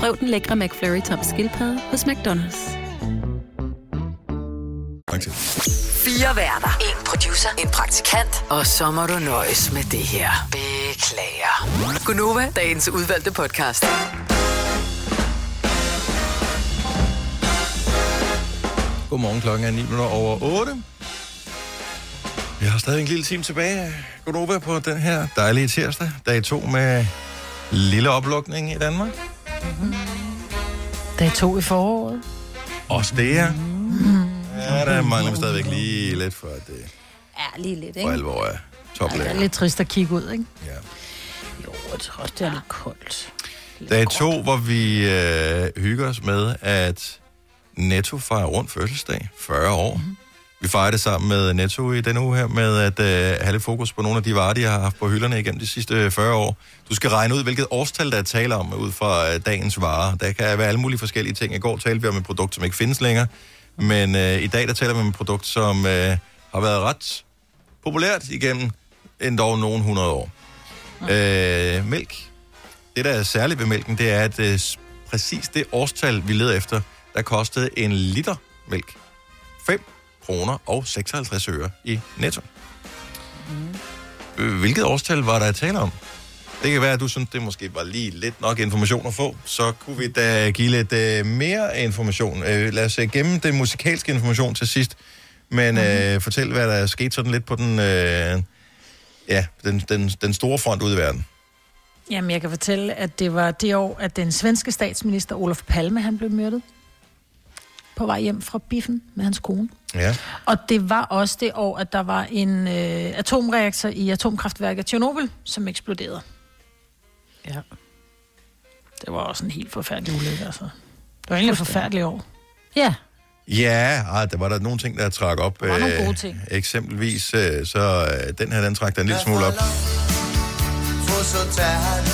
Prøv den lækre McFlurry tom skildpadde hos McDonald's. Fire værter. En producer. En praktikant. Og så må du nøjes med det her. Beklager. Gunova, dagens udvalgte podcast. Godmorgen, klokken er 9 minutter over 8. Vi har stadig en lille time tilbage. Godnova på den her dejlige tirsdag. Dag 2 med lille oplukning i Danmark. Dag to i foråret. Også det er. Ja, der mangler vi stadigvæk lige lidt for, at det Ja, lige lidt, for ikke? alvor er Ja, det er lidt trist at kigge ud, ikke? Ja. Jo, jeg tror det er lidt koldt. Dag to, hvor vi øh, hygger os med, at Netto fejrer rundt fødselsdag. 40 år. Mhm. Mm-hmm. Vi fejrer det sammen med Netto i denne uge her, med at øh, have lidt fokus på nogle af de varer, de har haft på hylderne igennem de sidste øh, 40 år. Du skal regne ud, hvilket årstal, der er tale om, ud fra øh, dagens varer. Der kan være alle mulige forskellige ting. I går talte vi om et produkt, som ikke findes længere. Men øh, i dag, der taler vi om et produkt, som øh, har været ret populært igennem endda nogle hundrede år. Øh, mælk. Det, der er særligt ved mælken, det er, at øh, præcis det årstal, vi leder efter, der kostede en liter mælk 5 kroner og 56 øre i netto. Mm. Hvilket årstal var der at tale om? Det kan være, at du synes, det måske var lige lidt nok information at få. Så kunne vi da give lidt øh, mere information. Øh, lad os øh, gemme den musikalske information til sidst. Men øh, fortæl, hvad der er sket sådan lidt på den, øh, ja, den, den, den store front ude i verden. Jamen, jeg kan fortælle, at det var det år, at den svenske statsminister Olof Palme, han blev myrdet på vej hjem fra biffen med hans kone. Ja. Og det var også det år, at der var en øh, atomreaktor i atomkraftværket Tjernobyl, som eksploderede. Ja. Det var også en helt forfærdelig ulykke, altså. Det var egentlig et forfærdeligt år. Ja. Ja, ah, der var der nogle ting, der trak op. Der var nogle Øh, gode ting. Eksempelvis, øh, så øh, den her, den trak der en lille smule op. Få så tager han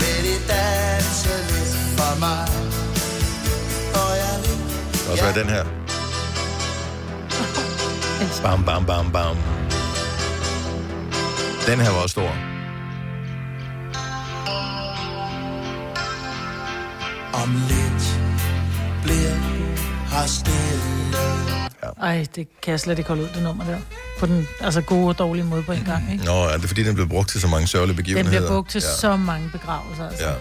Vil I danse lidt for mig Og så er den her. Bam, bam, bam, bam. Den her var også stor. Om lidt bliver her stille Ej, det kan jeg slet ikke holde ud, det nummer der. På den altså gode og dårlige måde på en gang, ikke? Nå, er det fordi, den blev brugt til så mange sørgelige Den begivenheder? bliver brugt til ja. så mange begravelser, altså. Ja.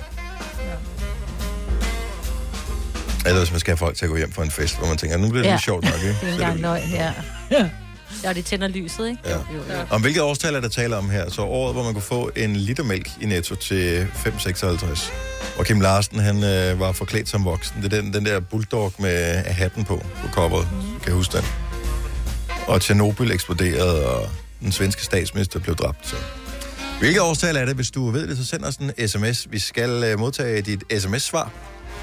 Eller hvis man skal have folk til at gå hjem for en fest, hvor man tænker, nu bliver det ja. lidt sjovt nok, ikke? Det er Så ikke engang løgn, ja. Ja, og det tænder lyset, ikke? Ja. Jo, jo, jo. Om hvilket årstal er der tale om her? Så året, hvor man kunne få en liter mælk i Netto til 5,56. Og Kim Larsen, han øh, var forklædt som voksen. Det er den, den der bulldog med hatten på, på coveret. Mm. Kan jeg huske den? Og Tjernobyl eksploderede, og den svenske statsminister blev dræbt. Så. Hvilket årstal er det? Hvis du ved det, så send os en sms. Vi skal øh, modtage dit sms-svar,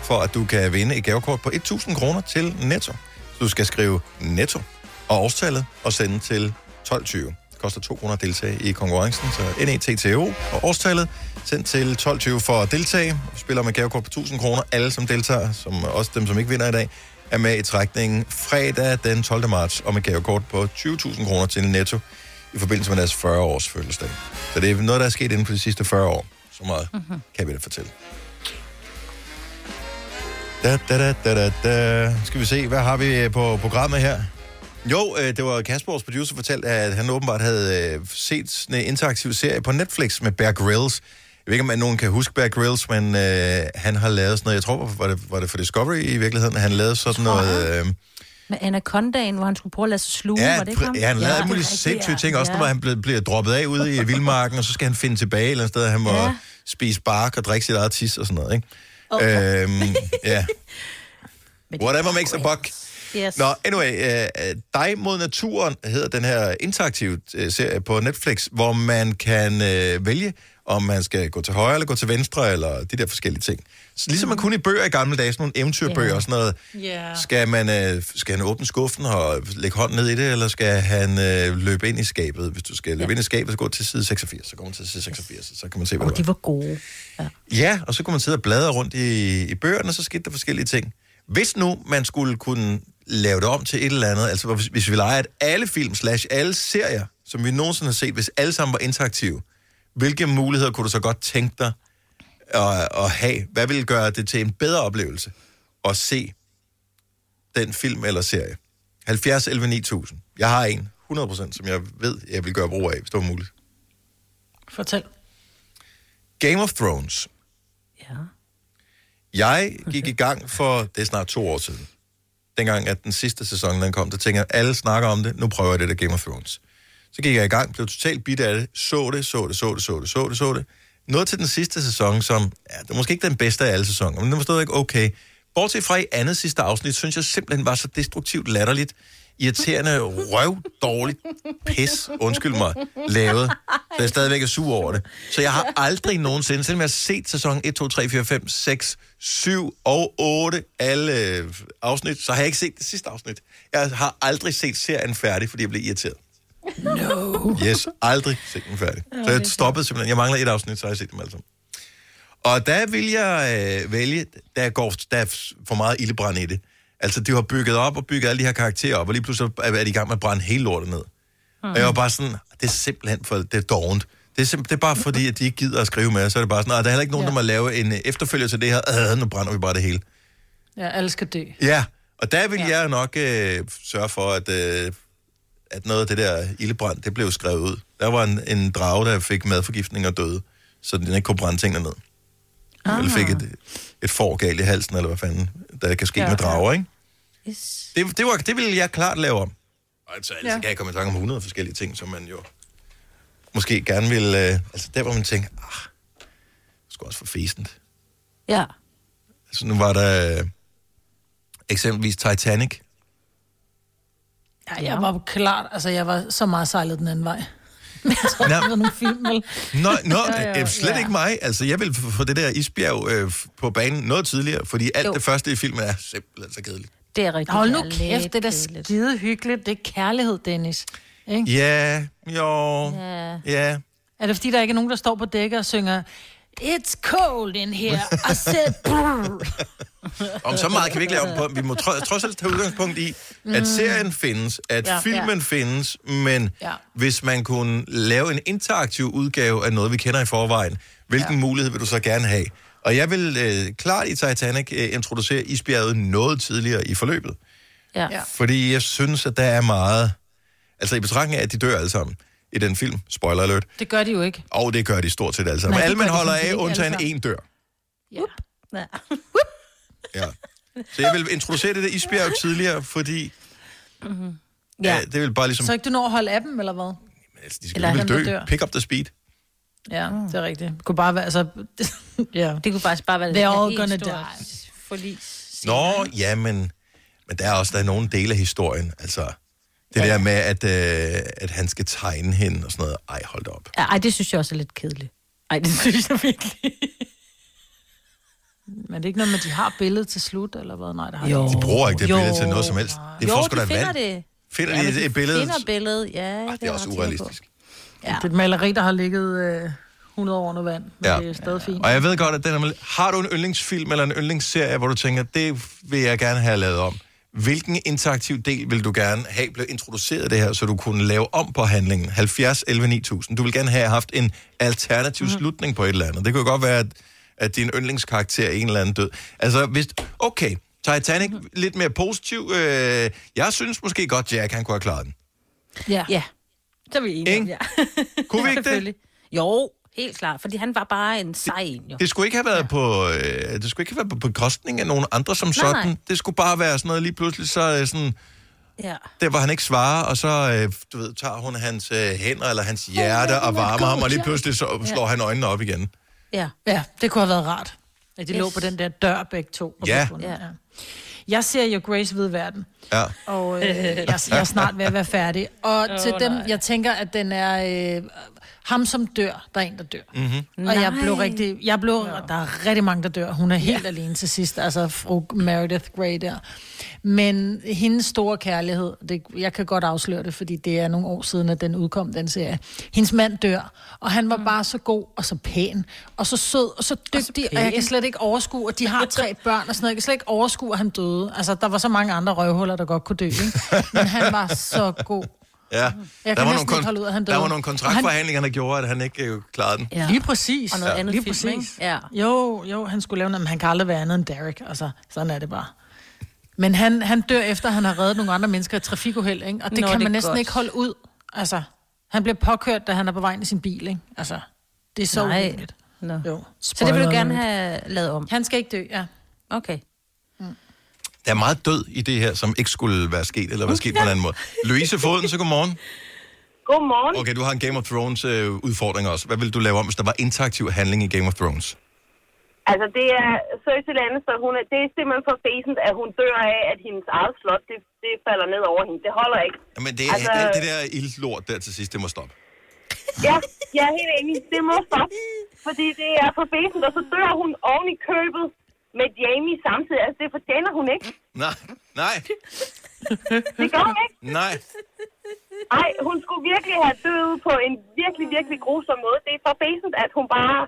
for at du kan vinde et gavekort på 1.000 kroner til Netto. Så du skal skrive Netto og årstallet og sende til 12.20. Det koster 2 kroner at deltage i konkurrencen, så NETTO og årstallet sendt til 12.20 for at deltage. Vi spiller med gavekort på 1.000 kroner. Alle, som deltager, som også dem, som ikke vinder i dag, er med i trækningen fredag den 12. marts om et gavekort på 20.000 kroner til Netto i forbindelse med deres 40-års fødselsdag. Så det er noget, der er sket inden for de sidste 40 år. Så meget Mhm. kan vi da fortælle. Da, da, da, da, da, da. Skal vi se, hvad har vi på programmet her? Jo, øh, det var Kasper, vores producer, fortalte, at han åbenbart havde øh, set sådan en interaktiv serie på Netflix med Bear Grylls. Jeg ved ikke, om nogen kan huske Bear Grylls, men øh, han har lavet sådan noget, jeg tror, var det, var det for Discovery i virkeligheden, han lavede sådan noget... Øh, Med Anacondaen, hvor han skulle prøve at lade sig sluge, Ja, var det ikke ham? ja, han lavede alle mulige sindssyge ting, også når han bliver, bliver droppet af ude i vildmarken, og så skal han finde tilbage et eller andet sted, han må Ja. ja. spise bark og drikke sit eget tis og sådan noget, ikke? Okay. Øhm, ja. Whatever makes a buck. Yes. Nå, anyway, uh, Dig mod naturen hedder den her interaktive uh, serie på Netflix, hvor man kan uh, vælge, om man skal gå til højre eller gå til venstre, eller de der forskellige ting. Så ligesom man kunne i bøger i gamle dage, sådan nogle eventyrbøger og sådan noget. Ja. Skal, man, øh, skal han åbne skuffen og lægge hånden ned i det, eller skal han øh, løbe ind i skabet? Hvis du skal løbe Ja. ind i skabet, så gå til side 86. Så går man til side 86, så kan man se, hvad Og det de var. var gode. Ja. Ja, og så kunne man sidde og bladre rundt i, i bøgerne, og så skete der forskellige ting. Hvis nu man skulle kunne lave det om til et eller andet, altså hvis, hvis vi leger, at alle film slash alle serier, som vi nogensinde har set, hvis alle sammen var interaktive, hvilke muligheder kunne du så godt tænke dig at, at have? Hvad ville gøre det til en bedre oplevelse at se den film eller serie? 70 11 9000. Jeg har en, 100%, som jeg ved, jeg vil gøre brug af, hvis det var muligt. Fortæl. Game of Thrones. Ja. Jeg gik i gang for, det er snart to år siden. Dengang, at den sidste sæson, den kom, der tænker jeg, alle snakker om det, nu prøver jeg det der Game of Thrones. Så gik jeg i gang, blev totalt bit af det, så det, så det, så det, så det, så det, så det. Noget til den sidste sæson, som, ja, det er måske ikke den bedste af alle sæsoner, men den var stadigvæk okay. Bortset fra i andet sidste afsnit, synes jeg simpelthen var så destruktivt latterligt, irriterende, røv, dårligt, pis, undskyld mig, lavet. Så jeg stadigvæk er sur over det. Så jeg har aldrig nogensinde, selvom jeg har set sæson 1, 2, 3, 4, 5, 6, 7 og 8, alle øh, afsnit, så har jeg ikke set det sidste afsnit. Jeg har aldrig set serien færdig, fordi jeg blev irriteret. No. Yes, aldrig set den færdig. Så jeg stoppede simpelthen. Jeg mangler et afsnit, så har jeg set dem alle sammen. Og der vil jeg øh, vælge, der går der er for meget ildebrand i det. Altså, de har bygget op og bygget alle de her karakterer op, og lige pludselig er de i gang med at brænde hele lortet ned. Mm. Og jeg var bare sådan, det er simpelthen for, det er dårligt. Det er, det er bare fordi, at de ikke gider at skrive med, så er det bare sådan, "Nå, der er heller ikke nogen, ja. der må lave en øh, efterfølger til det her, øh, nu brænder vi bare det hele. Ja, alle skal dø. Ja, og der vil ja. jeg nok øh, sørge for, at, øh, at noget af det der ildebrand, det blev skrevet ud. Der var en, en drage, der fik madforgiftning og døde, så den ikke kunne brænde tingene ned. Ah. Eller fik et, et får galt i halsen, eller hvad fanden, der kan ske ja, med drager, ikke? Yes. Det, det, var, det ville jeg klart lave om. Og altså, altså Ja. ja. kan jeg komme i tanke om 100 forskellige ting, som man jo måske gerne vil... Øh, altså der, hvor man tænker, ah, det skulle også for fæsent. Ja. Altså nu var der øh, eksempelvis Titanic. Ja, jeg var klart, altså jeg var så meget sejlet den anden vej. Jeg tror, Nå. det var nogle film, vel? Nå, nå Ja, ja, øh, slet ja. ikke mig. Altså, jeg vil få det der isbjerg øh, på banen noget tidligere, fordi alt Jo. det første i filmen er simpelthen så kedeligt. Det er rigtig Hold nu kæft, det er da skide hyggeligt. Det er kærlighed, Dennis. Ikke? Ja, jo, Ja. ja. Er det fordi, der ikke er nogen, der står på dækket og synger It's cold in here. I said... brrr." Om så meget kan vi ikke lave om på. Vi må tro- trods alt tage udgangspunkt i, at Mm. serien findes, at Ja. filmen Ja. findes, men Ja. hvis man kunne lave en interaktiv udgave af noget, vi kender i forvejen, hvilken ja. mulighed vil du så gerne have? Og jeg vil øh, klart i Titanic øh, introducere isbjerget noget tidligere i forløbet. Ja. ja. Fordi jeg synes, at der er meget... Altså i betragtning af, at de dør alle sammen i den film. Spoiler alert. Det gør de jo ikke. Og det gør de stort set alle sammen. Nej, alle man holder af, undtagen en dør. Ja. Ja. Ja. Så jeg vil introducere det der isbjerg tidligere, fordi Mm-hmm. ja. ja, det vil bare ligesom... Så ikke du når at holde af dem, eller hvad? Altså, de skal Eller dø. dør. Pick up the speed. Ja, det er rigtigt. Det kunne bare være, altså... ja. Det kunne faktisk bare være... They're all gonna die. Forlis. Nå, ja, men, men der er også der er nogle dele af historien. Altså, det ja. der med, at, øh, at han skal tegne hende og sådan noget. Ej, hold da op. Ja, ej, det synes jeg også er lidt kedeligt. Ej, det synes jeg virkelig. Men det er ikke noget med, at de har billedet til slut, eller hvad? Nej, det har Jo. de De bruger ikke det Jo. billede til noget som helst. Det er jo, for sgu da de et finder vand. det. Finder ja, de men et, billede? finder billedet, ja. Ej, det er også urealistisk. Ja. Det er et maleri, der har ligget øh, 100 år under vand, men Ja. ja. det er stadig fint. Og jeg ved godt, at den er... Har du en yndlingsfilm eller en yndlingsserie, hvor du tænker, det vil jeg gerne have lavet om? Hvilken interaktiv del vil du gerne have blevet introduceret det her, så du kunne lave om på handlingen? 70, 11, 9000. Du vil gerne have haft en alternativ mm. slutning på et eller andet. Det kunne godt være, at, at din yndlingskarakter er en eller anden død. Altså, hvis... Okay, Titanic, mm. lidt mere positiv. Øh, jeg synes måske godt, Jack, han kunne have klaret den. Ja. Ja. Så er vi enige ja. Kunne vi ikke det? Jo, helt klart. Fordi han var bare en sej en, jo. Det skulle ikke have været på, øh, det skulle ikke have været på bekostning af nogen andre som Nej, sådan. nej. Det skulle bare være sådan noget lige pludselig, så øh, sådan, Ja. der hvor han ikke svarer, og så, øh, du ved, tager hun hans øh, hænder eller hans hjerte og varmer ham, og lige pludselig så Ja. slår han øjnene op igen. Ja. Ja, det kunne have været rart. At de Yes. lå på den der dør begge to. og Ja. ja. Jeg ser jo Grace ved verden, Ja. og øh, jeg, jeg er snart ved at være færdig. Og oh, til dem, nej. jeg tænker, at den er øh, ham som dør, der er en, der dør. Mm-hmm. Og jeg Nej. blev rigtig, jeg blev, der er rigtig mange, der dør. Hun er helt ja. alene til sidst, altså fru Meredith Grey der. Men hendes store kærlighed, det, jeg kan godt afsløre det, fordi det er nogle år siden, at den udkom, den serie. Hendes mand dør, og han var mm. bare så god og så pæn, og så sød og så dygtig, og, og jeg kan slet ikke overskue, at de har tre børn og sådan noget. Jeg kan slet ikke overskue, at han døde. Altså, der var så mange andre røvhuller, der godt kunne dø, ikke? Men han var så god. Ja, Jeg der kan var, nogle ikke holde ud, han der var nogle kontraktforhandlinger, der gjorde, at han ikke øh, klarede den. Ja. Lige præcis. Og noget ja. andet Lige film, præcis. Ja. Jo, jo, han skulle lave noget, men han kan aldrig være andet end Derek. Altså, sådan er det bare. Men han, han dør efter, at han har reddet nogle andre mennesker i trafikuheld, ikke? Og det Nå, kan det man er næsten godt. ikke holde ud. Altså, han bliver påkørt, da han er på vej ind i sin bil, ikke? Altså, det er så Nej. urimeligt. Jo. Så det vil du gerne have lavet om? Han skal ikke dø, ja. Okay. Der er meget død i det her, som ikke skulle være sket, eller være sket på en anden måde. Louise Foden, så godmorgen. Godmorgen. Okay, du har en Game of Thrones øh, udfordring også. Hvad vil du lave om, hvis der var interaktiv handling i Game of Thrones? Altså, det er Cersei Lannister, hun er, det er simpelthen for fæsent, at hun dør af, at hendes eget slot, det, det falder ned over hende. Det holder ikke. Men det er altså... alt det der ildlort der til sidst, det må stoppe. Ja, jeg er helt enig. Det må stoppe. Fordi det er for fæsent, og så dør hun oven i købet med Jamie samtidig. Altså, det fortjener hun ikke. Nej, nej, Det gør hun ikke. nej. Nej, hun skulle virkelig have døet på en virkelig, virkelig grusom måde. Det er for fæsent, at hun bare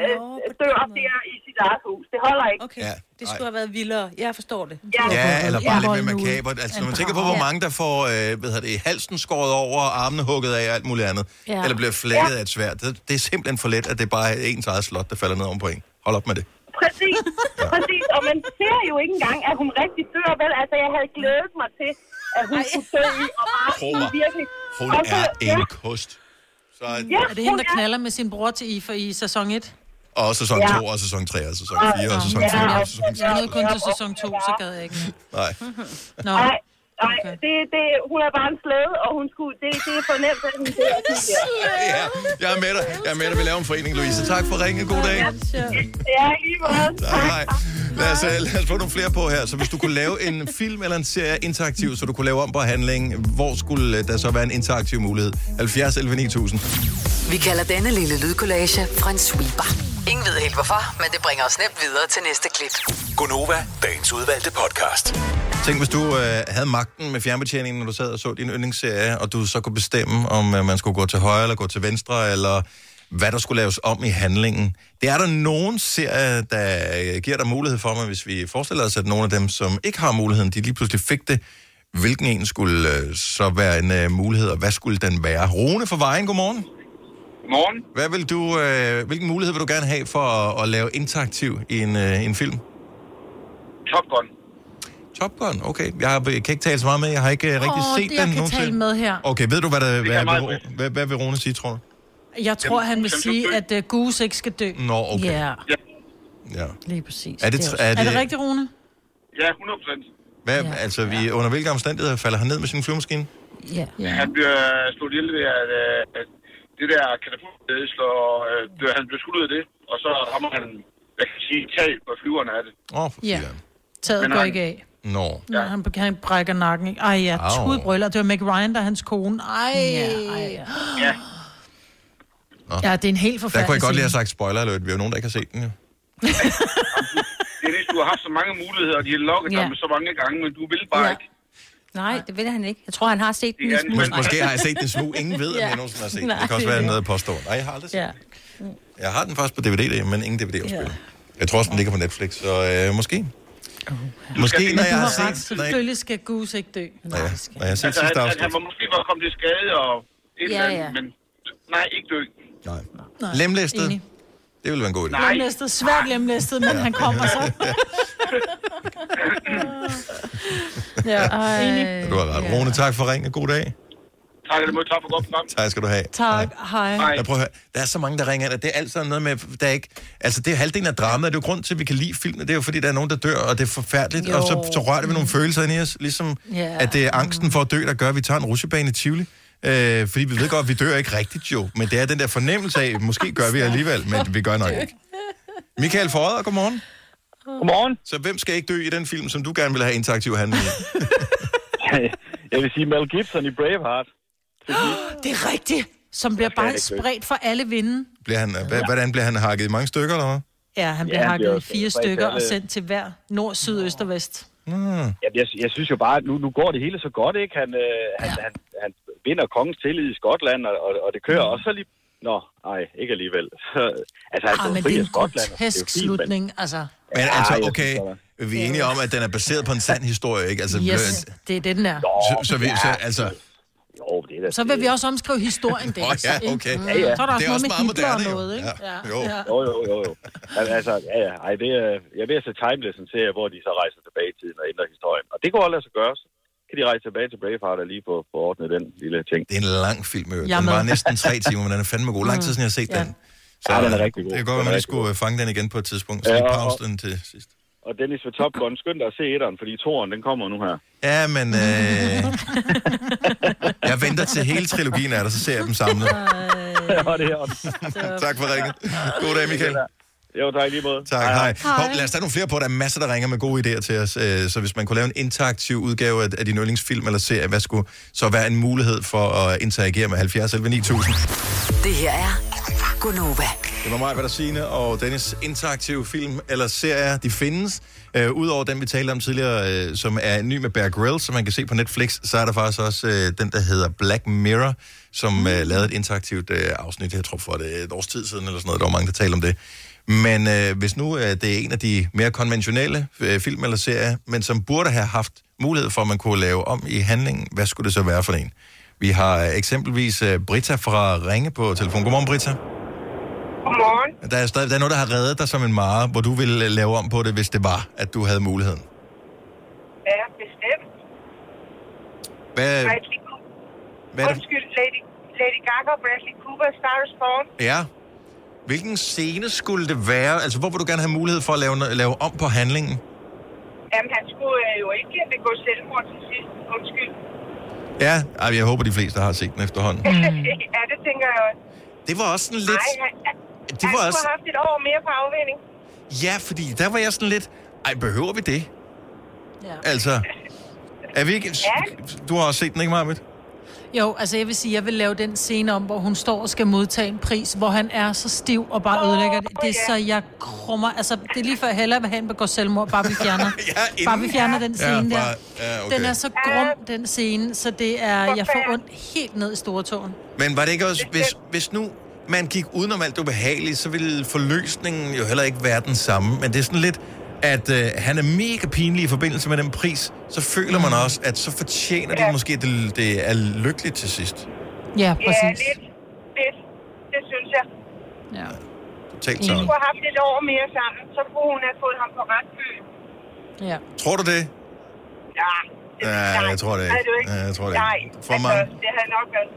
øh, dør der i sit eget hus. Det holder ikke. Okay, ja, det skulle have været vildere. Jeg forstår det. Ja, eller bare lidt hold mere makabert. Altså, når man tænker på, hvor mange der får øh, hvad hedder det, halsen skåret over, armene hugget af og alt muligt andet, Ja. eller bliver flækket af et sværd, det, det er simpelthen for let, at det bare er ens eget slot, der falder ned om på en. Hold op med det. Præcis, præcis. Og man ser jo ikke engang, at hun rigtig dør, vel? Altså, jeg havde glædet mig til, at hun skulle dø i, og bare virkelig... Hun Og så- er ja. en kost. Så, Ja, Er det hende, der knaller med sin bror til I for i sæson 1? og sæson Ja. 2, og sæson 3, og sæson 4, og sæson 5, og sæson 6. Jeg nåede kun til sæson 2, så gad jeg ikke. Nej. Nå. Nej, nej, det, det, hun er bare en slæde, og hun skulle, det, det er fornemt, at hun dør. Ja, jeg er med dig. Jeg er med dig. Vi laver en forening, Louise. Tak for ringen. God dag. Ja, lige meget. Tak, hej. Lad os, lad os få nogle flere på her. Så hvis du kunne lave en film eller en serie interaktiv, så du kunne lave om på handlingen, hvor skulle øh, der så være en interaktiv mulighed? 70 11 9000. Vi kalder denne lille lydkollage en sweeper. Ingen ved helt hvorfor, men det bringer os nemt videre til næste klip. Gonova, dagens udvalgte podcast. Tænk, hvis du øh, havde magten med fjernbetjeningen, når du sad og så din yndlingsserie, og du så kunne bestemme, om øh, man skulle gå til højre eller gå til venstre, eller hvad der skulle laves om i handlingen. Det er der nogen serier, der øh, giver dig mulighed for, men hvis vi forestiller os, at nogle af dem, som ikke har muligheden, de lige pludselig fik det, hvilken en skulle øh, så være en øh, mulighed, og hvad skulle den være? Rune fra Vejen, godmorgen. Godmorgen. Hvad vil du, øh, hvilken mulighed vil du gerne have for at, at lave interaktiv i en, øh, en film? Top Gun. Top Gun, okay. Jeg, har, jeg kan ikke tale så meget med, jeg har ikke øh, rigtig Åh, set det, jeg den kan nogensinde. tale med her. Okay, ved du, hvad, der, hvad, hvad, hvad, hvad vil Rune sige, tror du? Jeg tror, han vil sige, at uh, Goose ikke skal dø. Nå, okay. Ja, Ja. lige præcis. Er det, er det, er det rigtigt, Rune? Ja, 100 procent. Hvad, ja. Altså, vi, under hvilke omstændigheder falder han ned med sin flyvemaskine? Ja. Ja. Han bliver slået ihjel ved, at, øh, at det der katapult øh, slår, øh, det- han bliver skudt ud af det, og så rammer han, hvad kan jeg sige, tag på flyverne af det. Åh, oh, Ja. Taget Men går han- ikke af. Nå. Ja. Han, han brækker nakken. Ej, ja, tudbrøller. Det var Meg Ryan, der er hans kone. Ej. Ja, ej, ja. Ja. ja, det er en helt Der forfærdelig kunne jeg godt lige have sagt spoiler alert. Vi er jo nogen, der ikke har set den, jo. Det er det, du har haft så mange muligheder, og de har lukket Ja. dig med så mange gange, men du vil bare Ja. ikke. Nej, det vil han ikke. Jeg tror, han har set den i smule. Mås- måske har jeg set den smug. Ingen ved, om jeg nogensinde har set den. Det kan også være noget at påstå. Nej, jeg har aldrig set Ja. den. Jeg har den først på DVD, men ingen DVD-afspiller. Jeg tror også, den ligger på Netflix, så øh, måske. Måske, når jeg har ret. set... Når jeg, Selvfølgelig skal Goose ikke dø. når jeg, når jeg har set Altså, sidste han, afsnit. han var måske bare kommet til skade og et Ja, eller andet, ja. men nej, ikke dø. Nej. Lemlæstet. Enig. Det ville være en god idé. Nej. Lemlæstet, svært lemlæstet, men han kommer så. ja, enig. Du har ret. Rune, tak for ringen. God dag. Tak, det må tak for godt program. Tak skal du have. Tak, hej. Jeg prøver at høre. Der er så mange, der ringer ind, og det er alt sådan noget med, der er ikke... Altså, det er halvdelen af dramaet. Det er jo grund til, at vi kan lide filmen. Det er jo, fordi der er nogen, der dør, og det er forfærdeligt. Jo. Og så, så rører det ved nogle følelser ind i os. Ligesom, Ja. at det er angsten for at dø, der gør, at vi tager en rutsjebane i Tivoli. Øh, fordi vi ved godt, at vi dør ikke rigtigt jo. Men det er den der fornemmelse af, måske gør vi alligevel, men vi gør nok ikke. Michael Forder, godmorgen. Godmorgen. Så hvem skal ikke dø i den film, som du gerne vil have interaktiv handling i? Jeg vil sige Mel Gibson i Braveheart. Det er rigtigt. Som bliver bare spredt for alle vinde. Bliver han, ja. Hvordan bliver han hakket i mange stykker, eller hvad? Ja, han bliver Ja, ja, han hakket i fire spredt stykker og alle- sendt til hver nord, syd, øst og vest. Mm. Ja, jeg, jeg synes jo bare, at nu, nu går det hele så godt, ikke? Han, øh, han, han, han vinder kongens tillid i Skotland, og, og, og det kører Mm. også så lige... Nå, nej, ikke alligevel. Så, altså, han Ah, går men det er en Skotland. og det er grotesk fint, men- slutning, altså. Men altså, okay, vi er enige om, at den er baseret på en sand historie, ikke? Altså, Yes, det er det, den er. Så, så, vi, så altså... Jo, det er da... Så vil vi også omskrive historien, det. Åh, ja, okay. Mm. Ja, ja. Så er der også Det er noget også meget moderne, jo. noget, ikke? Ja. Ja. Jo. Ja. Jo, jo, jo, jo. Al- Altså, ja, ja. Ej, det er, jeg er ved at se Timeless, en serie, hvor de så rejser tilbage i tiden og ændrer historien. Og det går også lade sig gøre. Kan de rejse tilbage til Braveheart og lige få, få ordnet den lille ting. Det er en lang film, jo. Den var næsten tre timer, men den er fandme god. Lang tid siden, jeg har set Ja. den. Så Ja, den er rigtig god. Det kan godt være, man lige skulle fange den igen på et tidspunkt. Så Ja, lige og- pause den til sidst. Og Dennis ved Top Gun, skynd dig at se etteren, fordi toeren, den kommer nu her. Ja, men... Øh... jeg venter til hele trilogien er der, så ser jeg dem samlet. Ja, det er tak for ringet. God dag, Michael. Jo, tak lige måde. Tak, hej. hej. Hov, lad os tage nogle flere på. Der er masser, der ringer med gode idéer til os. øh, Så hvis man kunne lave en interaktiv udgave af, af din yndlingsfilm eller serie, hvad skulle så være en mulighed for at interagere med 70 11 9000? Det her er Gunova. Det var mig, hvad der siger, og Dennis interaktive film eller serier, de findes. Øh, Udover den, vi talte om tidligere, øh, som er ny med Bear Grylls, som man kan se på Netflix, så er der faktisk også øh, den, der hedder Black Mirror, som øh, lavede et interaktivt øh, afsnit, jeg tror for det et års tid siden eller sådan noget, der var mange, der talte om det. Men øh, hvis nu øh, det er en af de mere konventionelle øh, film eller serier, men som burde have haft mulighed for, at man kunne lave om i handlingen, hvad skulle det så være for en? Vi har øh, eksempelvis øh, Britta fra Ringe på telefon. Godmorgen, Britta. Godmorgen. Der er, stadig, der er noget, der har reddet dig som en mare, hvor du ville øh, lave om på det, hvis det var, at du havde muligheden. Ja, bestemt. Hvad, Bradley Cooper. hvad er det? Undskyld, Lady, Lady Gaga og Bradley Cooper, Star Born. Ja. Hvilken scene skulle det være? Altså, hvor vil du gerne have mulighed for at lave, lave om på handlingen? Jamen, han skulle øh, jo ikke begå selvmord til sidst. Undskyld. Ja, ej, jeg håber, de fleste har set den efterhånden. ja, det tænker jeg også. Det var også sådan lidt... Nej, han, han, Det var han også... skulle have haft et år mere på afvinding. Ja, fordi der var jeg sådan lidt... Ej, behøver vi det? Ja. Altså, er vi ikke... Du har også set den, ikke, Marvitt? Jo, altså jeg vil sige, jeg vil lave den scene om, hvor hun står og skal modtage en pris, hvor han er så stiv og bare ødelægger det. Det er så, jeg krummer. Altså, det er lige før jeg hellere vil have en begå selvmord, bare vi fjerner. ja, bare vi fjerner den scene Ja, der. bare- ja, okay. Den er så grum, den scene, så det er, jeg får ondt helt ned i stortåen. Men var det ikke også... Hvis, hvis nu man gik udenom alt det ubehagelige, så ville forløsningen jo heller ikke være den samme. Men det er sådan lidt, at øh, han er mega pinlig i forbindelse med den pris. Så føler man også, at så fortjener de måske, at det, det er lykkeligt til sidst. Ja, Ja, præcis. lidt. Lidt. Det synes jeg. Ja. Totalt De så. skulle have haft et år mere sammen, så kunne hun have fået ham på ret køl. Ja. Tror du det? Ja. Ja, jeg tror det ikke. du ikke. Ja, jeg tror det Nej, ikke. For altså, mange, det havde nok været...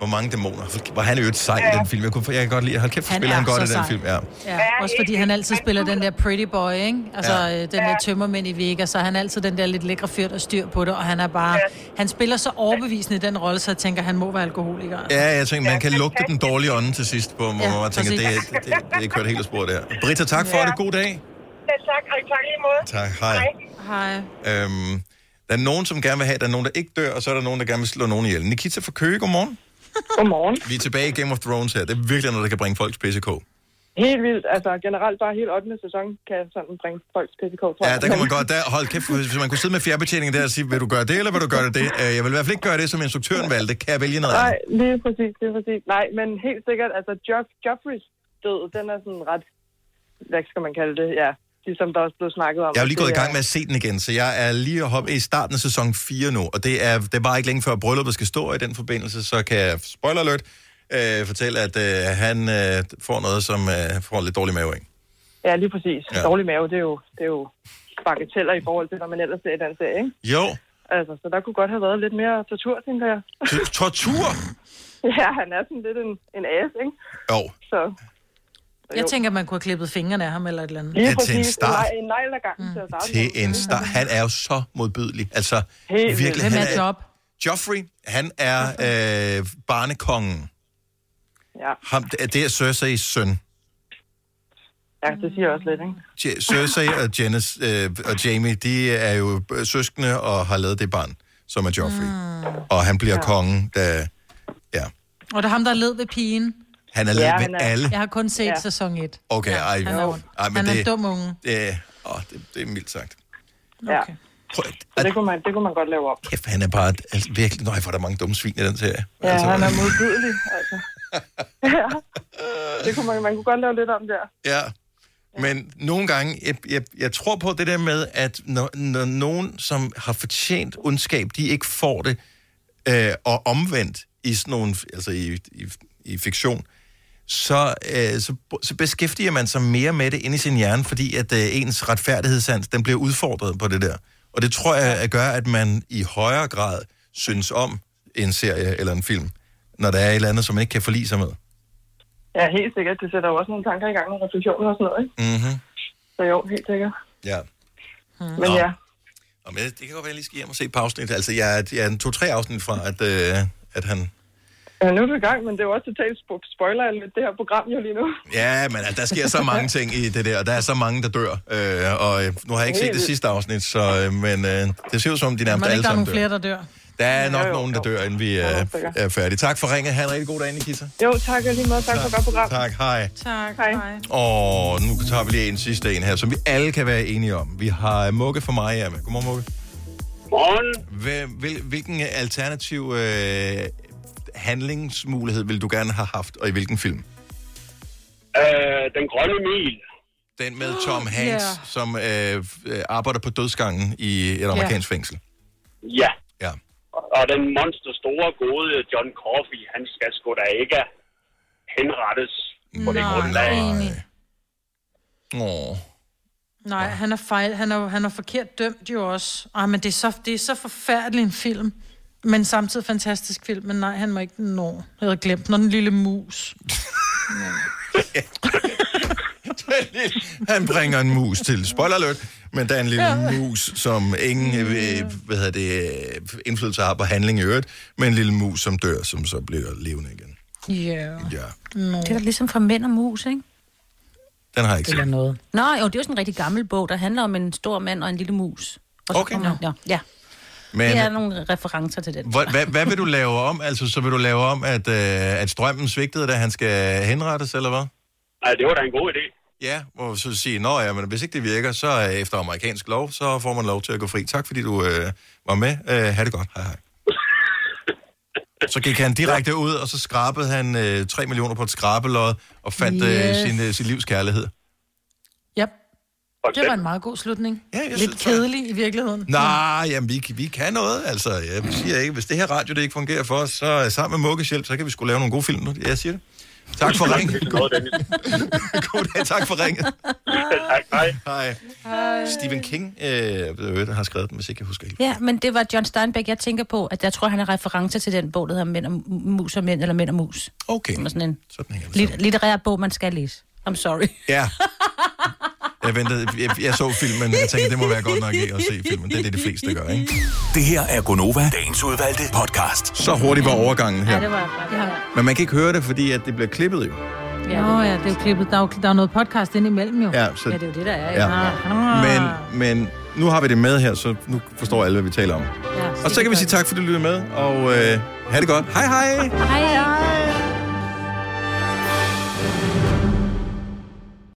for mange dæmoner. Hvor han er jo et sej i den film. Jeg, kunne, jeg kan godt lide, hold kæft, Han spiller er han godt i den sej. film. Ja. Ja, også fordi han altid spiller den der pretty boy, ikke? Altså, Ja. ja. den der tømmermænd i Vegas, så han er altid den der lidt lækre fyr, der styr på det, og han er bare... Han spiller så overbevisende i den rolle, så jeg tænker, han må være alkoholiker. Ja, jeg tænker, man kan lugte den dårlige ånde til sidst, på, hvor Ja, man tænker, det, det, det, det er kørt helt af sporet der. Britta, tak for Ja. det. God dag. Ja, tak, og tak lige måde. Tak, hej. Hej. Øhm, der er nogen, som gerne vil have, der er nogen, der ikke dør, og så er der nogen, der gerne vil slå nogen ihjel. Nikita fra Køge, godmorgen. Godmorgen. Vi er tilbage i Game of Thrones her. Det er virkelig noget, der kan bringe folks PCK. Helt vildt. Altså generelt bare helt 8. sæson kan sådan bringe folks PCK, tror Ja, jeg. der kan man godt, der, hold kæft, hvis man kunne sidde med fjernbetjeningen der og sige, vil du gøre det, eller vil du gøre det? Øh, Jeg vil i hvert fald ikke gøre det, som instruktøren valgte. Kan jeg vælge noget Nej, andet? lige præcis, lige præcis. Nej, men helt sikkert, altså Joff, Joffreys død, den er sådan ret, hvad skal man kalde det, ja, ligesom der også blev snakket om. Jeg er jo lige at gået i gang med at se den igen, så jeg er lige hoppe i starten af sæson 4 nu, og det er, det er bare ikke længe før brylluppet skal stå i den forbindelse, så kan jeg, spoiler alert, øh, fortælle, at øh, han øh, får noget, som øh, får lidt dårlig mave af. Ja, lige præcis. Ja. Dårlig mave, det er jo, det er jo bagateller i forhold til, hvad man ellers ser i den serie, ikke? Jo, Altså, så der kunne godt have været lidt mere tortur, tænker jeg. tortur? ja, han er sådan lidt en, en as, ikke? Jo. Så Jeg tænker, man kunne have klippet fingrene af ham eller et eller andet. lige Ja, til en start. nej- en negl ad gangen til at starte Til en start. Han er jo så modbydelig. Altså, Helt virkelig. Hvem er Job? Joffrey, han er øh, barnekongen. Ja. Ham, det er Cersei's søn. Ja, det siger også lidt, ikke? Cersei og, Janice, øh, og Jamie, de er jo søskende og har lavet det barn, som er Joffrey. Mm. Og han bliver ja. kongen, da Og det er ham, der led ved pigen. Han er ja, ved alle. Jeg har kun set Ja. ja. sæson 1. Okay, ej, han er ej, men Han er det, en dum unge. Det, er- åh, det, det er mildt sagt. Ja. Prøv, Så det kunne, man, det kunne man godt lave op. kæft, han er bare altså, virkelig... For der er mange dumme svin i den serie. Ja, altså, han er modbydelig, altså. ja. Det kunne man, man kunne godt lave lidt om der. Ja. Men nogle gange, jeg, jeg, jeg tror på det der med, at når, når nogen, som har fortjent ondskab, de ikke får det, øh, og omvendt i sådan nogle, altså i, i, i fiktion, så, øh, så, så beskæftiger man sig mere med det inde i sin hjerne, fordi at øh, ens retfærdighedssans, den bliver udfordret på det der. Og det tror jeg at gør, at man i højere grad synes om en serie eller en film, når der er et eller andet, som man ikke kan forlige sig med. Ja, helt sikkert. Det sætter jo også nogle tanker i gang og refleksioner og sådan noget, ikke? Mm-hmm. Så jo, helt sikkert. Ja. Men Nå. ja, Og men det kan godt være, at jeg lige skal hjem og se afsnit. Altså, jeg er, jeg er en to-tre afsnit fra, at, øh, at han Ja, nu er vi i gang, men det er jo også totalt spo- spoiler lidt det her program jo lige nu. Ja, men altså, der sker så mange ting i det der, og der er så mange, der dør. Øh, og øh, nu har jeg ikke set det sidste afsnit, så, øh, men øh, det ser ud som, om de nærmest alle der er sammen nogle dør. flere, der dør. Der er nok nogen, der dør, inden vi øh, er færdige. Tak for ringet. Ha' en rigtig god dag, Nikita. Jo, tak og lige måde. Tak for et godt program. Tak, hej. Tak, hej. Og nu tager vi lige en sidste en her, som vi alle kan være enige om. Vi har Mugge fra Maja med. Godmorgen, Mugge. Morgen. Hvil, hvil, hvilken alternativ øh, handlingsmulighed vil du gerne have haft, og i hvilken film? Øh, den grønne mil. Den med Tom Hanks, Ja. som øh, arbejder på dødsgangen i et amerikansk fængsel. Ja. Ja. Og- den monster store, gode John Coffey, han skal sgu da ikke henrettes på det grundlag. Åh. Nej, han er fejl. Han er, han er forkert dømt jo også. Ej, men det er, så, det er så forfærdelig en film. Men samtidig fantastisk film. Men nej, han må ikke nå. Jeg havde glemt, når den lille mus. Han bringer en mus til. Spoiler alert. Men der er en lille Ja. mus, som ingen øh, hvad hedder det, øh, indflydelse har på handling i øvrigt, men en lille mus, som dør, som så bliver levende igen. Ja. Ja. No. Det er da ligesom fra Mænd og Mus, ikke? Den har jeg ikke Eller set. noget. Nå, jo, det er jo sådan en rigtig gammel bog, der handler om en stor mand og en lille mus. Og så Okay. kommer- Ja, ja. Men det er nogle referencer til den. hvad, hvad, hvad vil du lave om? Altså, så vil du lave om, at, øh, at strømmen svigtede, da han skal henrettes, eller hvad? Nej, det var da en god idé. Ja, og så sige, nå ja, men hvis ikke det virker, så er efter amerikansk lov, så får man lov til at gå fri. Tak fordi du øh, var med. Øh, ha' det godt. Hej hej. Så gik han direkte ud, og så skrabede han øh, 3 millioner på et skrabelod, og fandt yes. øh, Yes. sin, øh, sin livs kærlighed. Yep. Det var en meget god slutning. Ja, jeg Lidt synes, kedelig i virkeligheden. Nej, jamen vi, vi kan noget, altså. Jeg siger ikke, hvis det her radio det ikke fungerer for os, så øh, sammen med Mugges hjælp, så kan vi skulle lave nogle gode film nu. Jeg siger det. Tak for ringen. God dag, tak for ringet. tak, hej. Hej. Stephen King øh, har skrevet den, hvis ikke jeg husker helt. Ja, men det var John Steinbeck, jeg tænker på, at jeg tror, han er reference til den bog, der hedder Mænd og Mus og Mænd, eller Mænd og Mus. Okay. Som er sådan en sådan lit- litterær bog, man skal læse. I'm sorry. Ja. Jeg ventede, jeg, jeg så filmen, men jeg tænkte, det må være godt nok ikke at se filmen. Det er det, de fleste gør, ikke? Det her er Gonova, dagens udvalgte podcast. Så hurtigt var overgangen her. Ja, det var ja. Men man kan ikke høre det, fordi at det bliver klippet jo. Ja, Nå ja, det er jo klippet. Der er jo der er noget podcast ind imellem jo. Ja, så- Ja, det er jo det, der er. Ja. Ja. Men, men nu har vi det med her, så nu forstår alle, hvad vi taler om. Ja, Og så kan vi sige tak, fordi du lyttede med, og øh, have det godt. Hej hej! Hej. hej.